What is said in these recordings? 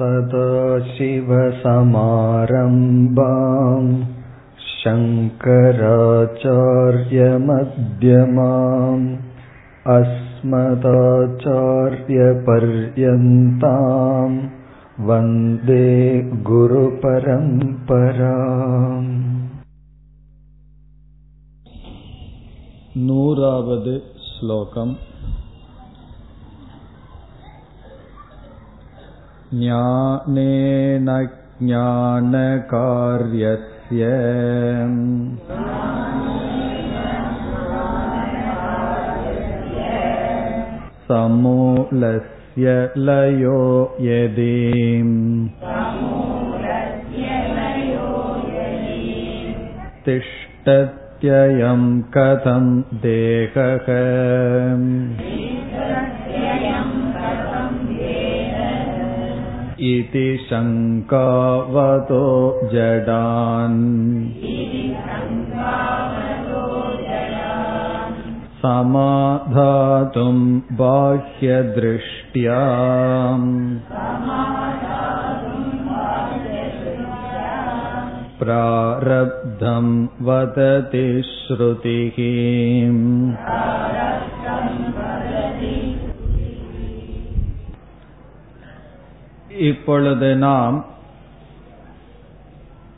सदाशिवसमारम्भाम् शङ्कराचार्यमध्यमाम् अस्मदाचार्यपर्यन्ताम् वन्दे गुरुपरम्पराम् नूरावद् श्लोकम् ज्ञानेन ज्ञानकार्यस्य समूलस्य लयो यदीम् तिष्ठत्ययं कथं देहः इति शङ्कावतो जडान् समाधातुं बाह्यदृष्ट्या प्रारब्धं वदति श्रुतिः இப்பொழுது நாம்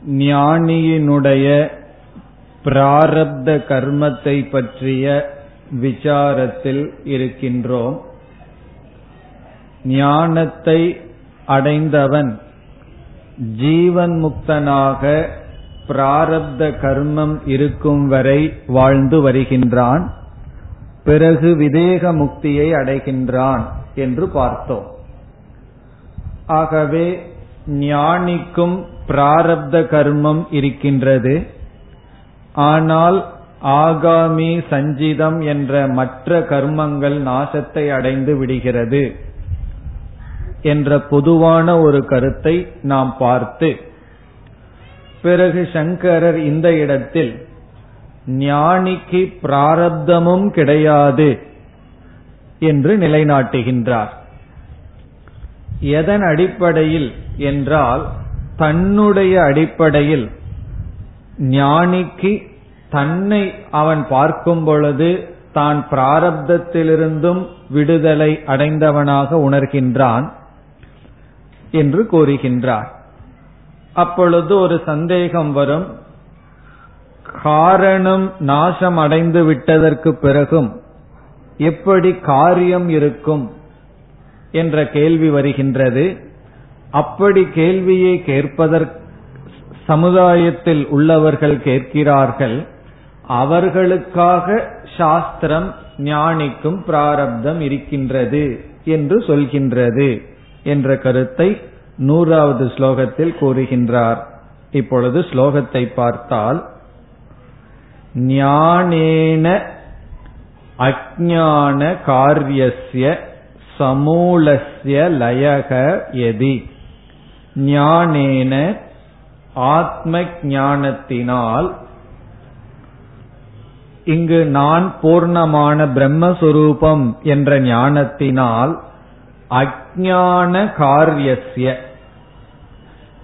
ஞானியினுடைய பிராரப்த கர்மத்தை பற்றிய விசாரத்தில் இருக்கின்றோம். ஞானத்தை அடைந்தவன் ஜீவன் முக்தனாக பிராரப்த கர்மம் இருக்கும் வரை வாழ்ந்து வருகின்றான். பிறகு விதேக முக்தியை அடைகின்றான் என்று பார்த்தோம். ஆகவே ஞானிக்கும் பிராரப்த கர்மம் இருக்கின்றது. ஆனால் ஆகாமி சஞ்சிதம் என்ற மற்ற கர்மங்கள் நாசத்தை அடைந்து விடுகிறது என்ற பொதுவான ஒரு கருத்தை நாம் பார்த்து பிறகு சங்கரர் இந்த இடத்தில் ஞானிக்கு பிராரப்தமும் கிடையாது என்று நிலைநாட்டுகின்றார். எதன் அடிப்படையில் என்றால் தன்னுடைய அடிப்படையில் ஞானிக்கு தன்னை அவன் பார்க்கும் பொழுது தான் பிராரப்தத்திலிருந்தும் விடுதலை அடைந்தவனாக உணர்கின்றான் என்று கூறுகின்றார். அப்பொழுது ஒரு சந்தேகம் வரும். காரணம் நாசம் அடைந்து விட்டதற்கு பிறகும் எப்படி காரியம் இருக்கும்? என்ற கேள்வி வருகின்றது. அப்படி கேள்வியை கேட்பதற்கு சமுதாயத்தில் உள்ளவர்கள் கேட்கிறார்கள். அவர்களுக்காக சாஸ்திரம் ஞானிக்கும் பிராரப்தம் இருக்கின்றது என்று சொல்கின்றது என்ற கருத்தை நூறாவது ஸ்லோகத்தில் கூறுகின்றார். இப்பொழுது ஸ்லோகத்தை பார்த்தால் ஞானேன அஜான காரியஸ்ய சமூலஸ்ய லயக எதி. ஞானேன ஆத்ம ஞானத்தினால் இங்கு நான் பூர்ணமான பிரம்மஸ்வரூபம் என்ற ஞானத்தினால் அஜான காரியஸ்ய.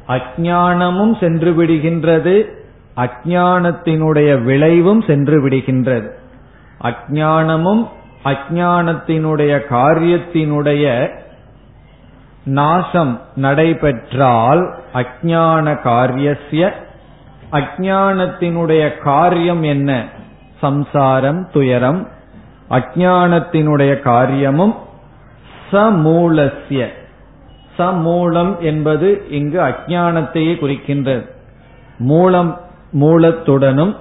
அஜானமும் சென்று விடுகின்றது அஜானத்தினுடைய விளைவும் சென்று விடுகின்றது அஜானமும் அஜானத்தினுடைய காரியத்தினுடைய நாசம் நடைபெற்றால் அஜான காரியசிய அஜானத்தினுடைய காரியம் என்ன? சம்சாரம் துயரம். அஜானத்தினுடைய காரியமும் சமூலசிய சமூலம் என்பது இங்கு அஜானத்தையே குறிக்கின்றது. மூலம் மூலத்துடனும்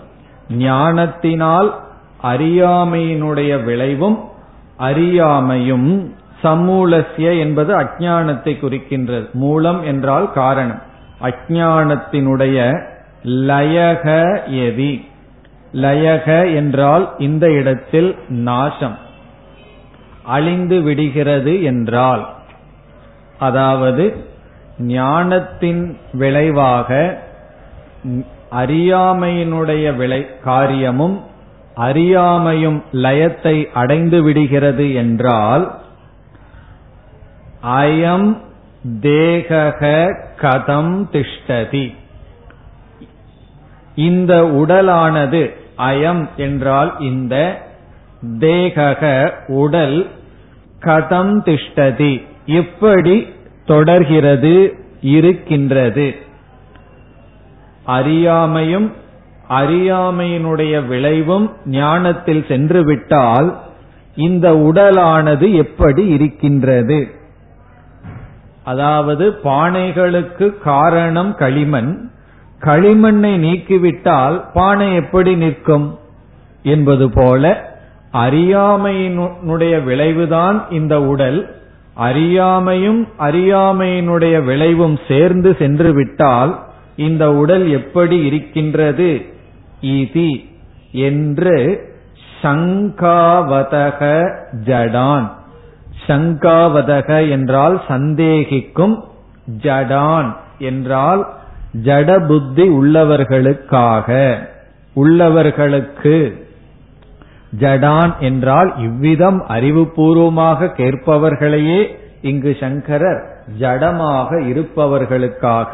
ஞானத்தினால் அறியாமையினுடைய விளைவும் அறியாமையும் சமூலசிய என்பது அஜானத்தை குறிக்கின்றது. மூலம் என்றால் காரணம். அஜானத்தினுடைய லயக எதி. லயக என்றால் இந்த இடத்தில் நாசம். அழிந்து விடுகிறது என்றால். அதாவது ஞானத்தின் விளைவாக அறியாமையினுடைய விளை காரியமும் அறியாமையும் லயத்தை அடைந்து விடுகிறது என்றால் அயம் தேகக கதம் திஷ்டதி. இந்த உடலானது அயம் என்றால் இந்த தேகக உடல் கதம் திஷ்டதி எப்படி தொடர்கிறது இருக்கின்றது. அறியாமையும் அறியாமையினுடைய விளைவும் ஞானத்தில் சென்றுவிட்டால் இந்த உடலானது எப்படி இருக்கின்றது? அதாவது பானைகளுக்கு காரணம் களிமண். களிமண்ணை நீக்கிவிட்டால் பானை எப்படி நிற்கும்? என்பது போல அறியாமையினுடைய விளைவுதான் இந்த உடல். அறியாமையும் அறியாமையினுடைய விளைவும் சேர்ந்து சென்று விட்டால் இந்த உடல் எப்படி இருக்கின்றது? இதி என்று சங்காவதக ஜடான். சங்காவதக என்றால் சந்தேகிக்கும் ஜடான் என்றால் ஜட புத்தி உள்ளவர்களுக்காக. உள்ளவர்களுக்கு ஜடான் என்றால் இவ்விதம் அறிவுபூர்வமாக கேட்பவர்களையே இங்கு சங்கரர் ஜடமாக இருப்பவர்களுக்காக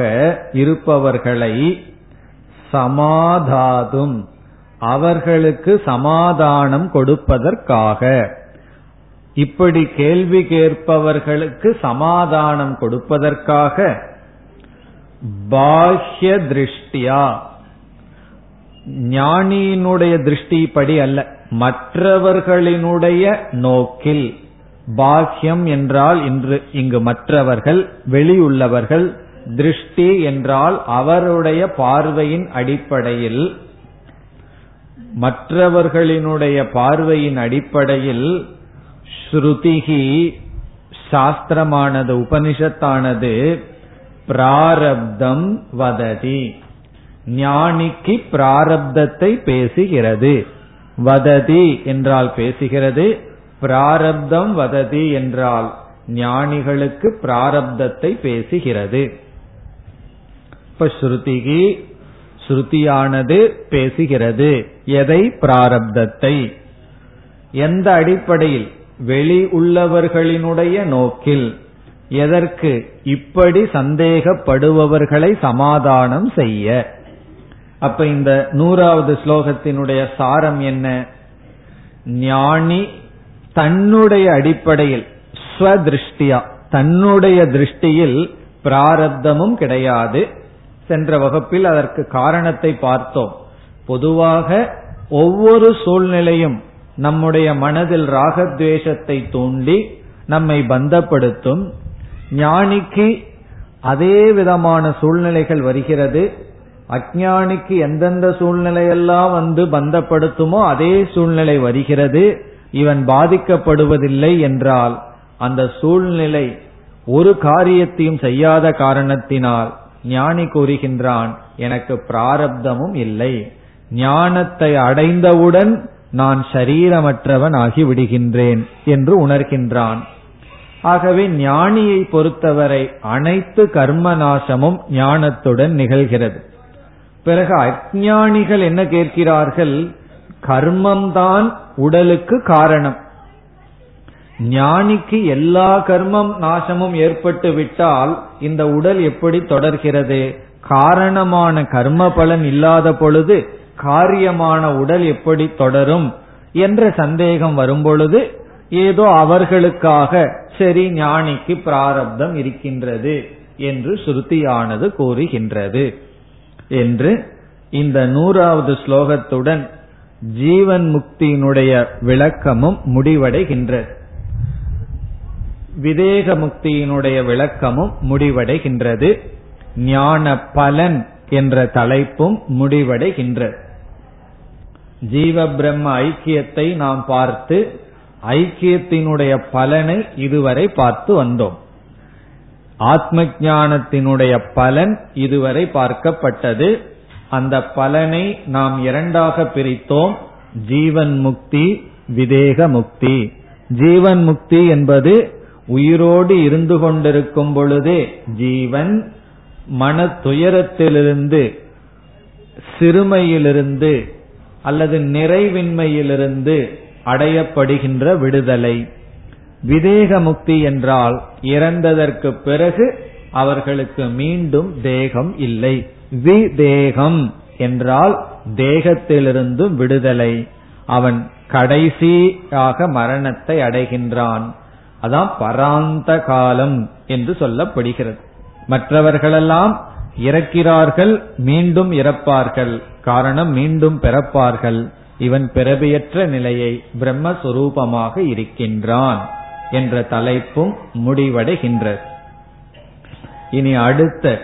இருப்பவர்களை சமாதாதும். அவர்களுக்கு சமாதானம் கொடுப்பதற்காக. இப்படி கேள்வி கேட்பவர்களுக்கு சமாதானம் கொடுப்பதற்காக. பாஹ்ய திருஷ்டியா. ஞானியினுடைய திருஷ்டிப்படி அல்ல. மற்றவர்களினுடைய நோக்கில். பாக்கியம் என்றால் இன்று இங்கு மற்றவர்கள் வெளியுள்ளவர்கள் திருஷ்டி என்றால் அவருடைய பார்வையின் அடிப்படையில் மற்றவர்களினுடைய பார்வையின் அடிப்படையில் ஸ்ருதிகி சாஸ்திரமானது உபனிஷத்தானது பிராரப்தம் வததி. ஞானிக்கு பிராரப்தத்தை பேசுகிறது. வததி என்றால் பேசுகிறது பிராரப்தம் வததி என்றால் ஞானிகளுக்கு பிராரப்தத்தை பேசுகிறது. இப்ப ஸ்ருதிகி ஸ்ருதியானது பேசுகிறது. எதை? பிராரப்தத்தை. எந்த அடிப்படையில்? வெளி உள்ளவர்களினுடைய நோக்கில். எதற்கு? இப்படி சந்தேகப்படுபவர்களை சமாதானம் செய்ய. அப்ப இந்த நூறாவது ஸ்லோகத்தினுடைய சாரம் என்ன? ஞானி தன்னுடைய அடிப்படையில் ஸ்வதிருஷ்டியா தன்னுடைய திருஷ்டியில் பிராரப்தமும் கிடையாது. சென்ற வகுப்பில் அதற்கு காரணத்தை பார்த்தோம். பொதுவாக ஒவ்வொரு சூழ்நிலையும் நம்முடைய மனதில் ராகத்வேஷத்தை தூண்டி நம்மை பந்தப்படுத்தும். ஞானிக்கு அதே விதமான சூழ்நிலைகள் வருகிறது. அஜானிக்கு எந்தெந்த சூழ்நிலையெல்லாம் வந்து பந்தப்படுத்துமோ அதே சூழ்நிலை வருகிறது. இவன் பாதிக்கப்படுவதில்லை என்றால் அந்த சூழ்நிலை ஒரு காரியத்தையும் செய்யாத காரணத்தினால் ஞானி கூறுகின்றான் எனக்கு பிராரப்தமும் இல்லை. ஞானத்தை அடைந்தவுடன் நான் சரீரமற்றவன் ஆகி விடுகின்றேன் என்று உணர்கின்றான். ஆகவே ஞானியை பொறுத்தவரை அனைத்து கர்ம நாசமும் ஞானத்துடன் நிகழ்கிறது. பிறகு அஜானிகள் என்ன கேட்கிறார்கள்? கர்மம்தான் உடலுக்கு காரணம். ஞானிக்கு எல்லா கர்மம் நாசமும் ஏற்பட்டு விட்டால் இந்த உடல் எப்படி தொடர்கிறது? காரணமான கர்ம பலன் இல்லாத பொழுது காரியமான உடல் எப்படி தொடரும் என்ற சந்தேகம் வரும்பொழுது ஏதோ அவர்களுக்காக சரி ஞானிக்கு பிராரப்தம் இருக்கின்றது என்று ஸ்ருதியானது கூறுகின்றது என்று இந்த நூறாவது ஸ்லோகத்துடன் ஜீவன் முக்தியினுடைய விளக்கமும் முடிவடைகின்றது. விதேக முக்தியினுடைய விளக்கமும் முடிவடைகின்றது. ஞான பலன் என்ற தலைப்பும் முடிவடைகின்றது. ஜீவ பிரம்ம ஐக்கியத்தை நாம் பார்த்து ஐக்கியத்தினுடைய பலனை இதுவரை பார்த்து வந்தோம். ஆத்ம ஞானத்தினுடைய பலன் இதுவரை பார்க்கப்பட்டது. அந்த பலனை நாம் இரண்டாக பிரித்தோம். ஜீவன் முக்தி விதேக முக்தி. ஜீவன் முக்தி என்பது உயிரோடு இருந்து கொண்டிருக்கும் பொழுதே ஜீவன் மன துயரத்திலிருந்து சிறுமையிலிருந்து அல்லது நிறைவின்மையிலிருந்து அடையப்படுகின்ற விடுதலை. விதேக முக்தி என்றால் இறந்ததற்கு பிறகு அவர்களுக்கு மீண்டும் தேகம் இல்லை. விதேகம் என்றால் தேகத்திலிருந்தும் விடுதலை. அவன் கடைசியாக மரணத்தை அடைகின்றான். அதான் பராந்த காலம் என்று சொல்லப்படுகிறது. மற்றவர்களெல்லாம் இறக்கிறார்கள் மீண்டும் இறப்பார்கள். காரணம் மீண்டும் பிறப்பார்கள். இவன் பிறவியற்ற நிலையை பிரம்மஸ்வரூபமாக இருக்கின்றான் என்ற தலைப்பும் முடிவடைகின்றது. இனி அடுத்த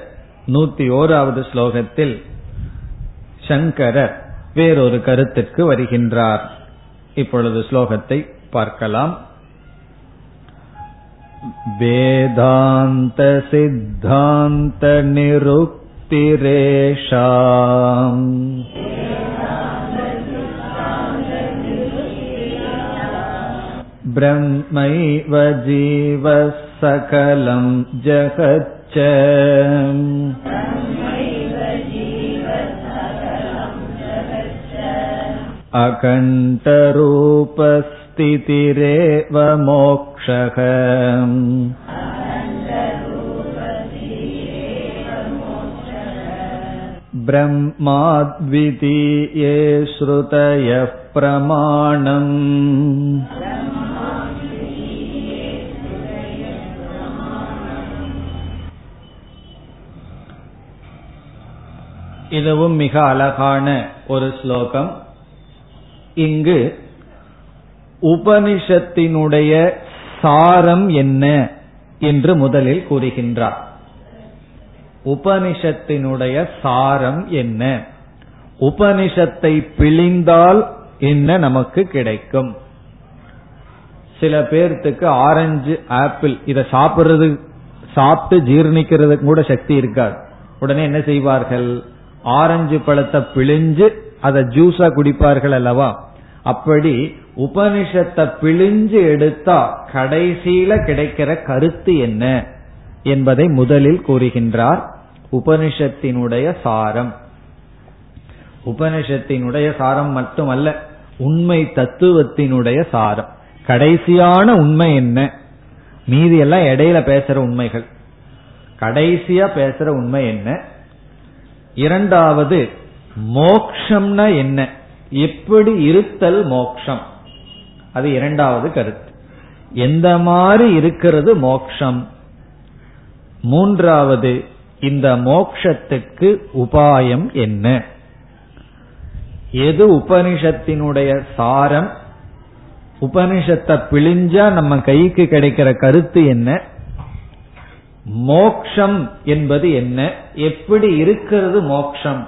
நூத்தி ஓராவது ஸ்லோகத்தில் சங்கரர் வேறொரு கருத்துக்கு வருகின்றார். இப்பொழுது ஸ்லோகத்தை பார்க்கலாம். वेदान्तसिद्धान्तनिरुक्तिरेषाम् ब्रह्मैव जीवः सकलं जगच्च अकण्ठरूपस्थितिरेव मोक्षः ब्रह्माद्वितीये श्रुतयः प्रमाणम् இதுவும் மிக அழகான ஒரு ஸ்லோகம் இங்கு உபனிஷத்தினுடைய சாரம் என்ன என்று முதலில் கூறுகின்றார். உபனிஷத்தினுடைய சாரம் என்ன? உபனிஷத்தை பிழிந்தால் என்ன நமக்கு கிடைக்கும்? சில பேர்த்துக்கு ஆரஞ்சு ஆப்பிள் இதை சாப்பிடுறது சாப்பிட்டு ஜீர்ணிக்கிறதுக்கு கூட சக்தி இருக்காது. உடனே என்ன செய்வார்கள்? ஆரஞ்சு பழத்தை பிழிஞ்சு அதை ஜூஸா குடிப்பார்கள் அல்லவா? அப்படி உபனிஷத்தை பிழிஞ்சு எடுத்தா கடைசியில கிடைக்கிற கருத்து என்ன என்பதை முதலில் கூறுகின்றார் உபனிஷத்தினுடைய சாரம். உபனிஷத்தினுடைய சாரம் மட்டுமல்ல உண்மை தத்துவத்தினுடைய சாரம். கடைசியான உண்மை என்ன? மீதி எல்லாம் இடையில பேசுற உண்மைகள். கடைசியா பேசுற உண்மை என்ன? இரண்டாவது மோக்ஷம்னா என்ன? எப்படி இருத்தல் மோக்ஷம்? அது இரண்டாவது கருத்து. எந்த மாதிரி இருக்கிறது மோக்ஷம்? மூன்றாவது இந்த மோக்ஷத்துக்கு உபாயம் என்ன? எது உபனிஷத்தினுடைய சாரம்? உபனிஷத்தை பிழிஞ்சா நம்ம கைக்கு கிடைக்கிற கருத்து என்ன? மோக்ஷம் என்பது என்ன? எப்படி இருக்கிறது மோக்ஷம்?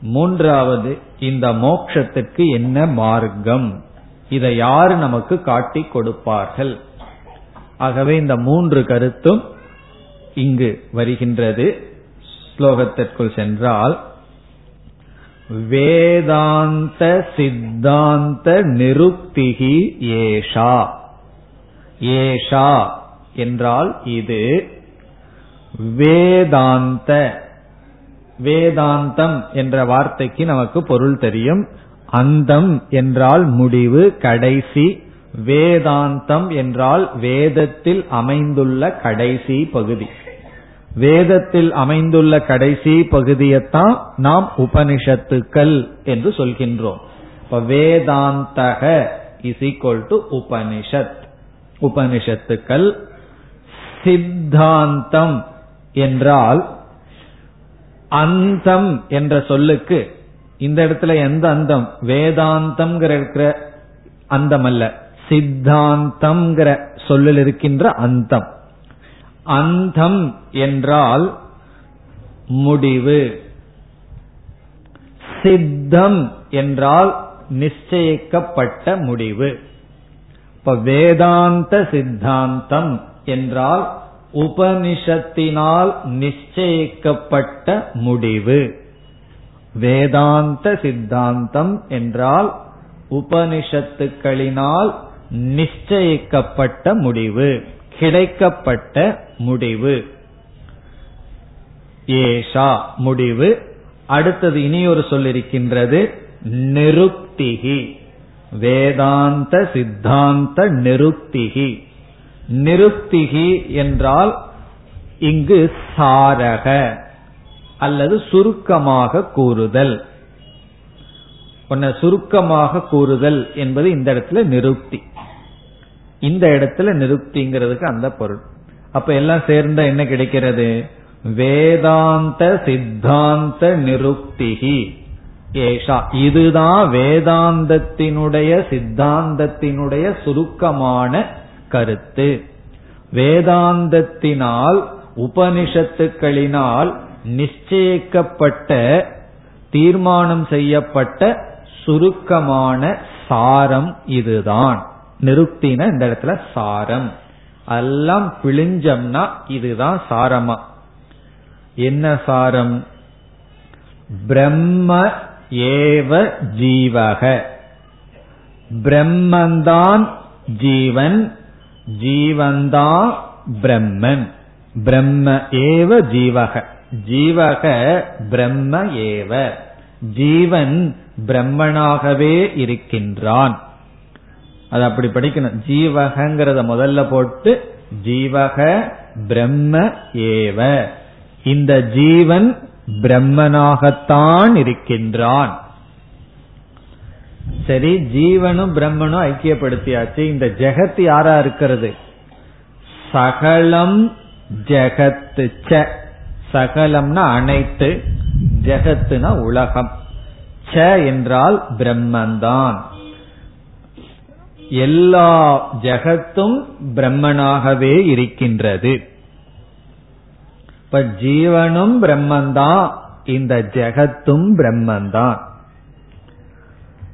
மூன்றாவது இந்த மோக்ஷத்துக்கு என்ன மார்க்கம்? இதை யார் நமக்கு காட்டி கொடுப்பார்கள்? ஆகவே இந்த மூன்று கருத்தும் இங்கு வருகின்றது. ஸ்லோகத்திற்குள் சென்றால் வேதாந்த சித்தாந்த நிருப்திகி ஏஷா. ஏஷா என்றால் இது வேதாந்த. வேதாந்தம் என்ற வார்த்தைக்கு நமக்கு பொருள் தெரியும். அந்தம் என்றால் முடிவு கடைசி வேதாந்தம் என்றால் வேதத்தில் அமைந்துள்ள கடைசி பகுதி. வேதத்தில் அமைந்துள்ள கடைசி பகுதியைத்தான் நாம் உபனிஷத்துக்கள் என்று சொல்கின்றோம். இப்ப வேதாந்தக இஸ் ஈக்வல் டு உபனிஷத். உபனிஷத்துக்கள் சித்தாந்தம் என்றால் அந்தம் என்ற சொல்லுக்கு இந்த இடத்துல எந்த அந்தம்? வேதாந்தம் இருக்கிற அந்தம் அல்ல சித்தாந்தம் சொல்லில் இருக்கின்ற அந்தம். அந்தம் என்றால் முடிவு. சித்தம் என்றால் நிச்சயிக்கப்பட்ட முடிவு. இப்ப வேதாந்த சித்தாந்தம் என்றால் உபனிஷத்தினால் நிச்சயிக்கப்பட்ட முடிவு. வேதாந்த சித்தாந்தம் என்றால் உபனிஷத்துக்களினால் நிச்சயிக்கப்பட்ட முடிவு கிடைக்கப்பட்ட முடிவு. ஏஷா முடிவு. அடுத்தது இனி ஒரு சொல் இருக்கின்றது நிருப்திகி. வேதாந்த சித்தாந்த நிருப்திகி. நிருப்திகி என்றால் இங்கு சாரக. அல்லது சுருக்கமாக கூறுதல். உன்னை சுருக்கமாக கூறுதல் என்பது இந்த இடத்துல நிருப்தி. இந்த இடத்துல நிருப்திங்கிறதுக்கு அந்த பொருள். அப்ப எல்லாம் சேர்ந்த என்ன கிடைக்கிறது? வேதாந்த சித்தாந்த நிருப்திகி. ஏஷா இதுதான் வேதாந்தத்தினுடைய சித்தாந்தத்தினுடைய சுருக்கமான கருத்து. வேதாந்தத்தினால் உபனிஷத்துக்களினால் நிச்சயிக்கப்பட்ட தீர்மானம் செய்யப்பட்ட சுருக்கமான சாரம் இதுதான். நிருப்தின இந்த இடத்துல சாரம். எல்லாம் பிழிஞ்சம்னா இதுதான் சாரமா. என்ன சாரம்? பிரம்ம ஏவ ஜீவக. பிரம்மந்தான் ஜீவன் ஜீவன்தான் பிரம்மன். பிரம்ம ஏவ ஜீவக. ஜீவக பிரம்ம ஏவ. ஜீவன் பிரம்மனாகவே இருக்கின்றான். அது அப்படி படிக்கணும். ஜீவகங்கிறத முதல்ல போட்டு ஜீவக பிரம்ம ஏவ. இந்த ஜீவன் பிரம்மனாகத்தான் இருக்கின்றான். சரி ஜீவனும் பிரம்மனும் ஐக்கியப்படுத்தியாச்சு. இந்த ஜெகத் யாரா இருக்கிறது? சகலம் ஜெகத்து ச சகலம்னா அனைத்து ஜெகத்துனா உலகம். ச என்றால் பிரம்மன்தான். எல்லா ஜெகத்தும் பிரம்மனாகவே இருக்கின்றது. இப்ப ஜீவனும் பிரம்மன்தான் இந்த ஜெகத்தும் பிரம்மன்தான்.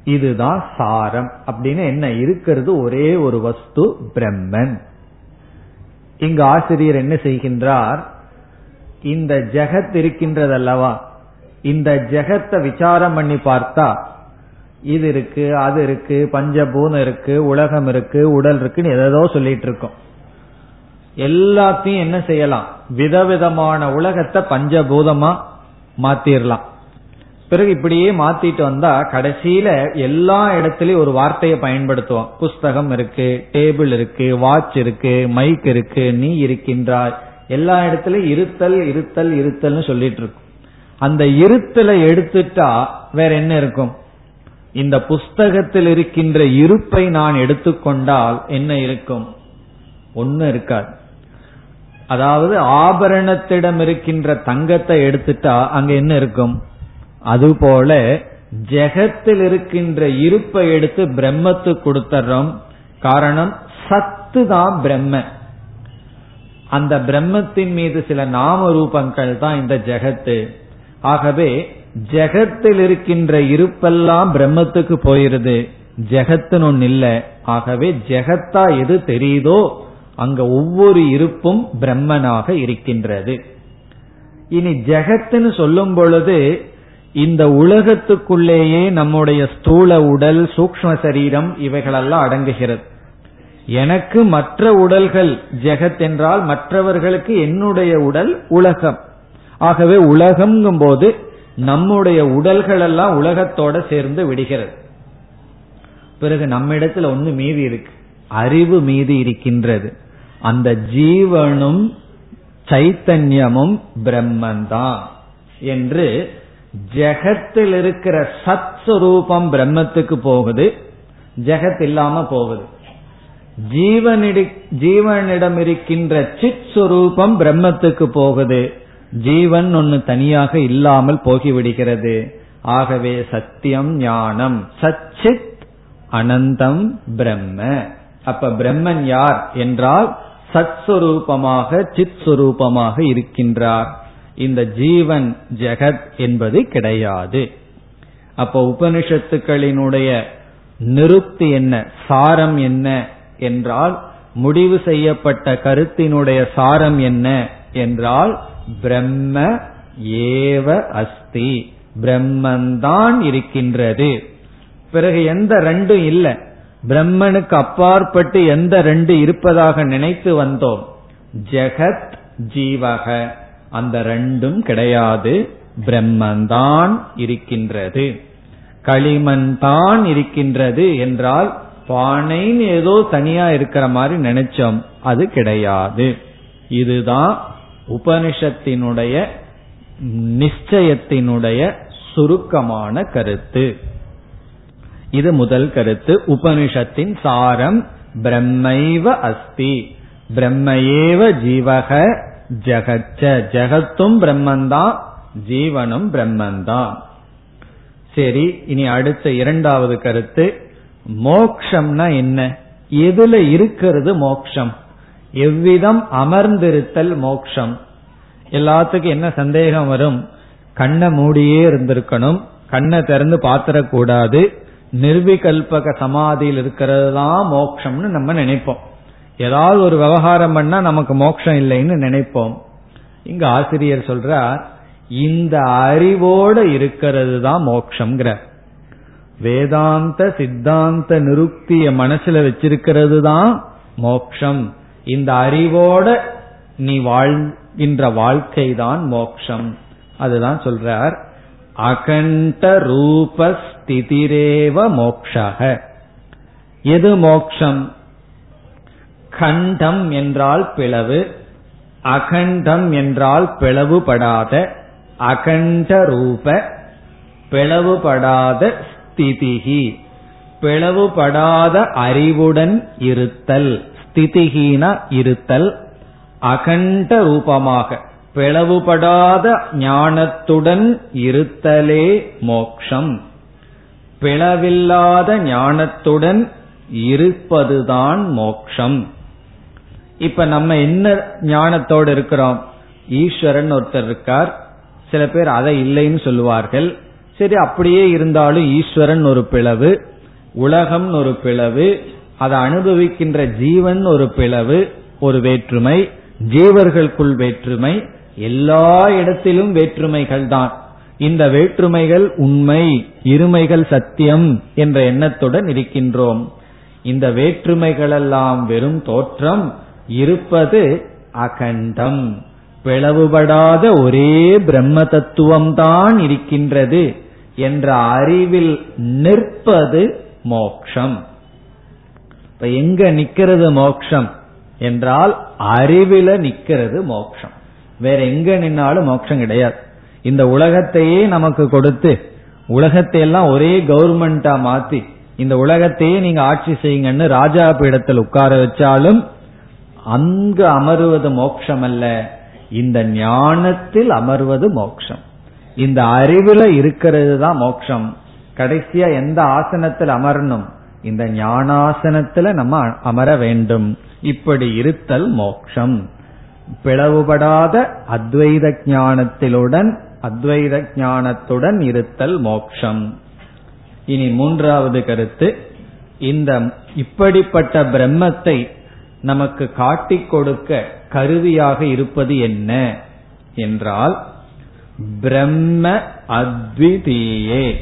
இதுதான் சாரம். அப்படின்னு என்ன இருக்கிறது ஒரே ஒரு வஸ்து பிரம்மன். இங்கு ஆசிரியர் என்ன செய்கின்றார்? இந்த ஜெகத் இருக்கின்றதல்லவா? இந்த ஜெகத்தை விசாரம் பண்ணி பார்த்தா இது இருக்கு அது இருக்கு பஞ்சபூதம் இருக்கு உலகம் இருக்கு உடல் இருக்குன்னு ஏதோ சொல்லிட்டு இருக்கோம். எல்லாத்தையும் என்ன செய்யலாம்? விதவிதமான உலகத்தை பஞ்சபூதமா மாத்திரலாம். பிறகு இப்படியே மாத்திட்டு வந்தா கடைசியில எல்லா இடத்துலயும் ஒரு வார்த்தையை பயன்படுத்துவோம். புஸ்தகம் இருக்கு டேபிள் இருக்கு வாட்ச் இருக்கு மைக் இருக்கு நீ இருக்கின்றாய். எல்லா இடத்துலயும் இருத்தல் இருத்தல் இருத்தல்னு சொல்லிட்டு இருக்கும். அந்த இருத்தலை எடுத்துட்டா வேற என்ன இருக்கும்? இந்த புஸ்தகத்தில் இருக்கின்ற இருப்பை நான் எடுத்துக்கொண்டால் என்ன இருக்கும்? ஒன்னு இருக்காது. அதாவது ஆபரணத்திடம் இருக்கின்ற தங்கத்தை எடுத்துட்டா அங்க என்ன இருக்கும்? அதுபோல ஜெகத்தில் இருக்கின்ற இருப்பை எடுத்து பிரம்மத்துக்கு கொடுத்துறோம் காரணம் சத்து தான் பிரம்ம அந்த பிரம்மத்தின் மீது சில நாம ரூபங்கள் தான் இந்த ஜெகத்து. ஆகவே ஜெகத்தில் இருக்கின்ற இருப்பெல்லாம் பிரம்மத்துக்கு போயிருது. ஜெகத்துன்னு ஒன்னு இல்ல. ஆகவே ஜெகத்தா எது தெரியுதோ அங்க ஒவ்வொரு இருப்பும் பிரம்மனாக இருக்கின்றது. இனி ஜெகத்துன்னு சொல்லும் பொழுது இந்த உலகத்துக்குள்ளேயே நம்முடைய ஸ்தூல உடல் சூக்ம சரீரம் இவைகளெல்லாம் அடங்குகிறது. எனக்கு மற்ற உடல்கள் ஜெகத் என்றால் மற்றவர்களுக்கு என்னுடைய உடல் உலகம். ஆகவே உலகம்ங்கும் போது நம்முடைய உடல்கள் எல்லாம் உலகத்தோட சேர்ந்து விடுகிறது. பிறகு நம்மிடத்துல ஒண்ணு மீதி இருக்கு. அறிவு மீதி இருக்கின்றது. அந்த ஜீவனும் சைத்தன்யமும் பிரம்மன்தான் என்று ஜெகத்தில் இருக்கிற சத் சுரூபம் பிரம்மத்துக்கு போகுது. ஜெகத் இல்லாம போகுது. ஜீவனிடி ஜீவனிடம் இருக்கின்ற சித் சுரூபம் பிரம்மத்துக்கு போகுது. ஜீவன் ஒன்னு தனியாக இல்லாமல் போகிவிடுகிறது. ஆகவே சத்தியம் ஞானம். சச்சித் அனந்தம் பிரம்ம. அப்ப பிரம்மன் யார் என்றால் சத்ஸ்வரூபமாக சித் சுரூபமாக இருக்கின்றார். இந்த ஜீவன் ஜெகத் என்பது கிடையாது. அப்போ உபனிஷத்துக்களினுடைய நிருப்தி என்ன சாரம் என்ன என்றால் முடிவு செய்யப்பட்ட கருத்தினுடைய சாரம் என்ன? என்றால் பிரம்ம ஏவ அஸ்தி. பிரம்மன்தான் இருக்கின்றது. பிறகு எந்த ரெண்டும் இல்லை. பிரம்மனுக்கு அப்பாற்பட்டு எந்த ரெண்டு இருப்பதாக நினைத்து வந்தோம். ஜெகத் ஜீவக. அந்த ரெண்டும் கிடையாது. பிரம்மந்தான் இருக்கின்றது. களிமண் தான் இருக்கின்றது என்றால் பானைன்னு ஏதோ தனியா இருக்கிற மாதிரி நினைச்சோம் அது கிடையாது. இதுதான் உபனிஷத்தினுடைய நிச்சயத்தினுடைய சுருக்கமான கருத்து. இது முதல் கருத்து. உபனிஷத்தின் சாரம் பிரம்மைவ அஸ்தி. பிரம்மையேவ ஜீவக ஜகச்ச. ஜகத்தும் பிரம்மந்தான் ஜீவனும் பிரம்மந்தான். சரி இனி அடுத்த இரண்டாவது கருத்து. மோக்ஷம்னா என்ன? எதுல இருக்கிறது மோக்ஷம்? எவ்விதம் அமர்ந்திருத்தல் மோக்ஷம்? எல்லாத்துக்கும் என்ன சந்தேகம் வரும்? கண்ணை மூடியே இருந்திருக்கணும். கண்ணை திறந்து பாத்திரக்கூடாது. நிர்விகல்பக சமாதியில் இருக்கிறது தான் மோக்ஷம்னு நம்ம நினைப்போம். ஏதாவது ஒரு விவகாரம் பண்ணா நமக்கு மோட்சம் இல்லைன்னு நினைப்போம். இங்க ஆசிரியர் சொல்றார் இந்த அறிவோட இருக்கிறது தான் மோக்ஷங்கிற வேதாந்த சித்தாந்த நிருக்திய மனசுல வச்சிருக்கிறது தான் மோக்ஷம். இந்த அறிவோட நீ வாழ்கின்ற வாழ்க்கை தான் மோக்ஷம். அதுதான் சொல்றார். அகண்ட ரூபஸ்திதிரேவ மோக்ஷக. எது மோக்ஷம்? கண்டம் என்றால் பிளவு அகண்டம் என்றால் பிளவுபடாத அகண்ட ரூப பிளவுபடாத ஸ்திதிகி பிளவுபடாத அறிவுடன் இருத்தல். ஸ்திதிகீன இருத்தல். அகண்ட ரூபமாக. பிளவுபடாத ஞானத்துடன் இருத்தலே மோக்ஷம். பிளவில்லாத ஞானத்துடன் இருப்பதுதான் மோக்ஷம். இப்ப நம்ம என்ன ஞானத்தோடு இருக்கிறோம்? ஈஸ்வரன் ஒருத்தர் இருக்கார். சில பேர் அதை இல்லைன்னு சொல்லுவார்கள். சரி அப்படியே இருந்தாலும் ஈஸ்வரன் ஒரு பிளவு உலகம் ஒரு பிளவு அதை அனுபவிக்கின்ற ஜீவன் ஒரு பிளவு ஒரு வேற்றுமை ஜீவர்களுக்குள் வேற்றுமை எல்லா இடத்திலும் வேற்றுமைகள் தான். இந்த வேற்றுமைகள் உண்மை இருமைகள் சத்தியம் என்ற எண்ணத்துடன் இருக்கின்றோம். இந்த வேற்றுமைகளெல்லாம் வெறும் தோற்றம் இருப்பது அகண்டம். பிளவுபடாத ஒரே பிரம்ம தத்துவம்தான் இருக்கின்றது. என்ற அறிவில் நிற்பது மோக்ஷம். இப்ப எங்க நிக்கிறது மோக்ஷம் என்றால் அறிவில நிக்கிறது மோக்ஷம். வேற எங்க நின்னாலும் மோட்சம் கிடையாது. இந்த உலகத்தையே நமக்கு கொடுத்து உலகத்தை எல்லாம் ஒரே கவர்மெண்டா மாத்தி இந்த உலகத்தையே நீங்க ஆட்சி செய்யுங்கன்னு ராஜா பீடத்தில் உட்கார வச்சாலும் அங்கு அமருவது மோட்சம் அல்ல இந்த ஞானத்தில் அமர்வது மோட்சம் இந்த அறிவுல இருக்கிறது தான் மோட்சம் கடைசியா எந்த ஆசனத்தில் அமரணும்? இந்த ஞானாசனத்துல நம்ம அமர வேண்டும். இப்படி இருத்தல் மோக்ஷம். பிளவுபடாத அத்வைத ஞானத்திலுடன் அத்வைத ஞானத்துடன் இருத்தல் மோக்ஷம். இனி மூன்றாவது கருத்து. இந்த இப்படிப்பட்ட பிரம்மத்தை நமக்கு காட்டிக் கொடுக்க கருவியாக இருப்பது என்ன? என்றால் பிரம்ம அத்விதீயே.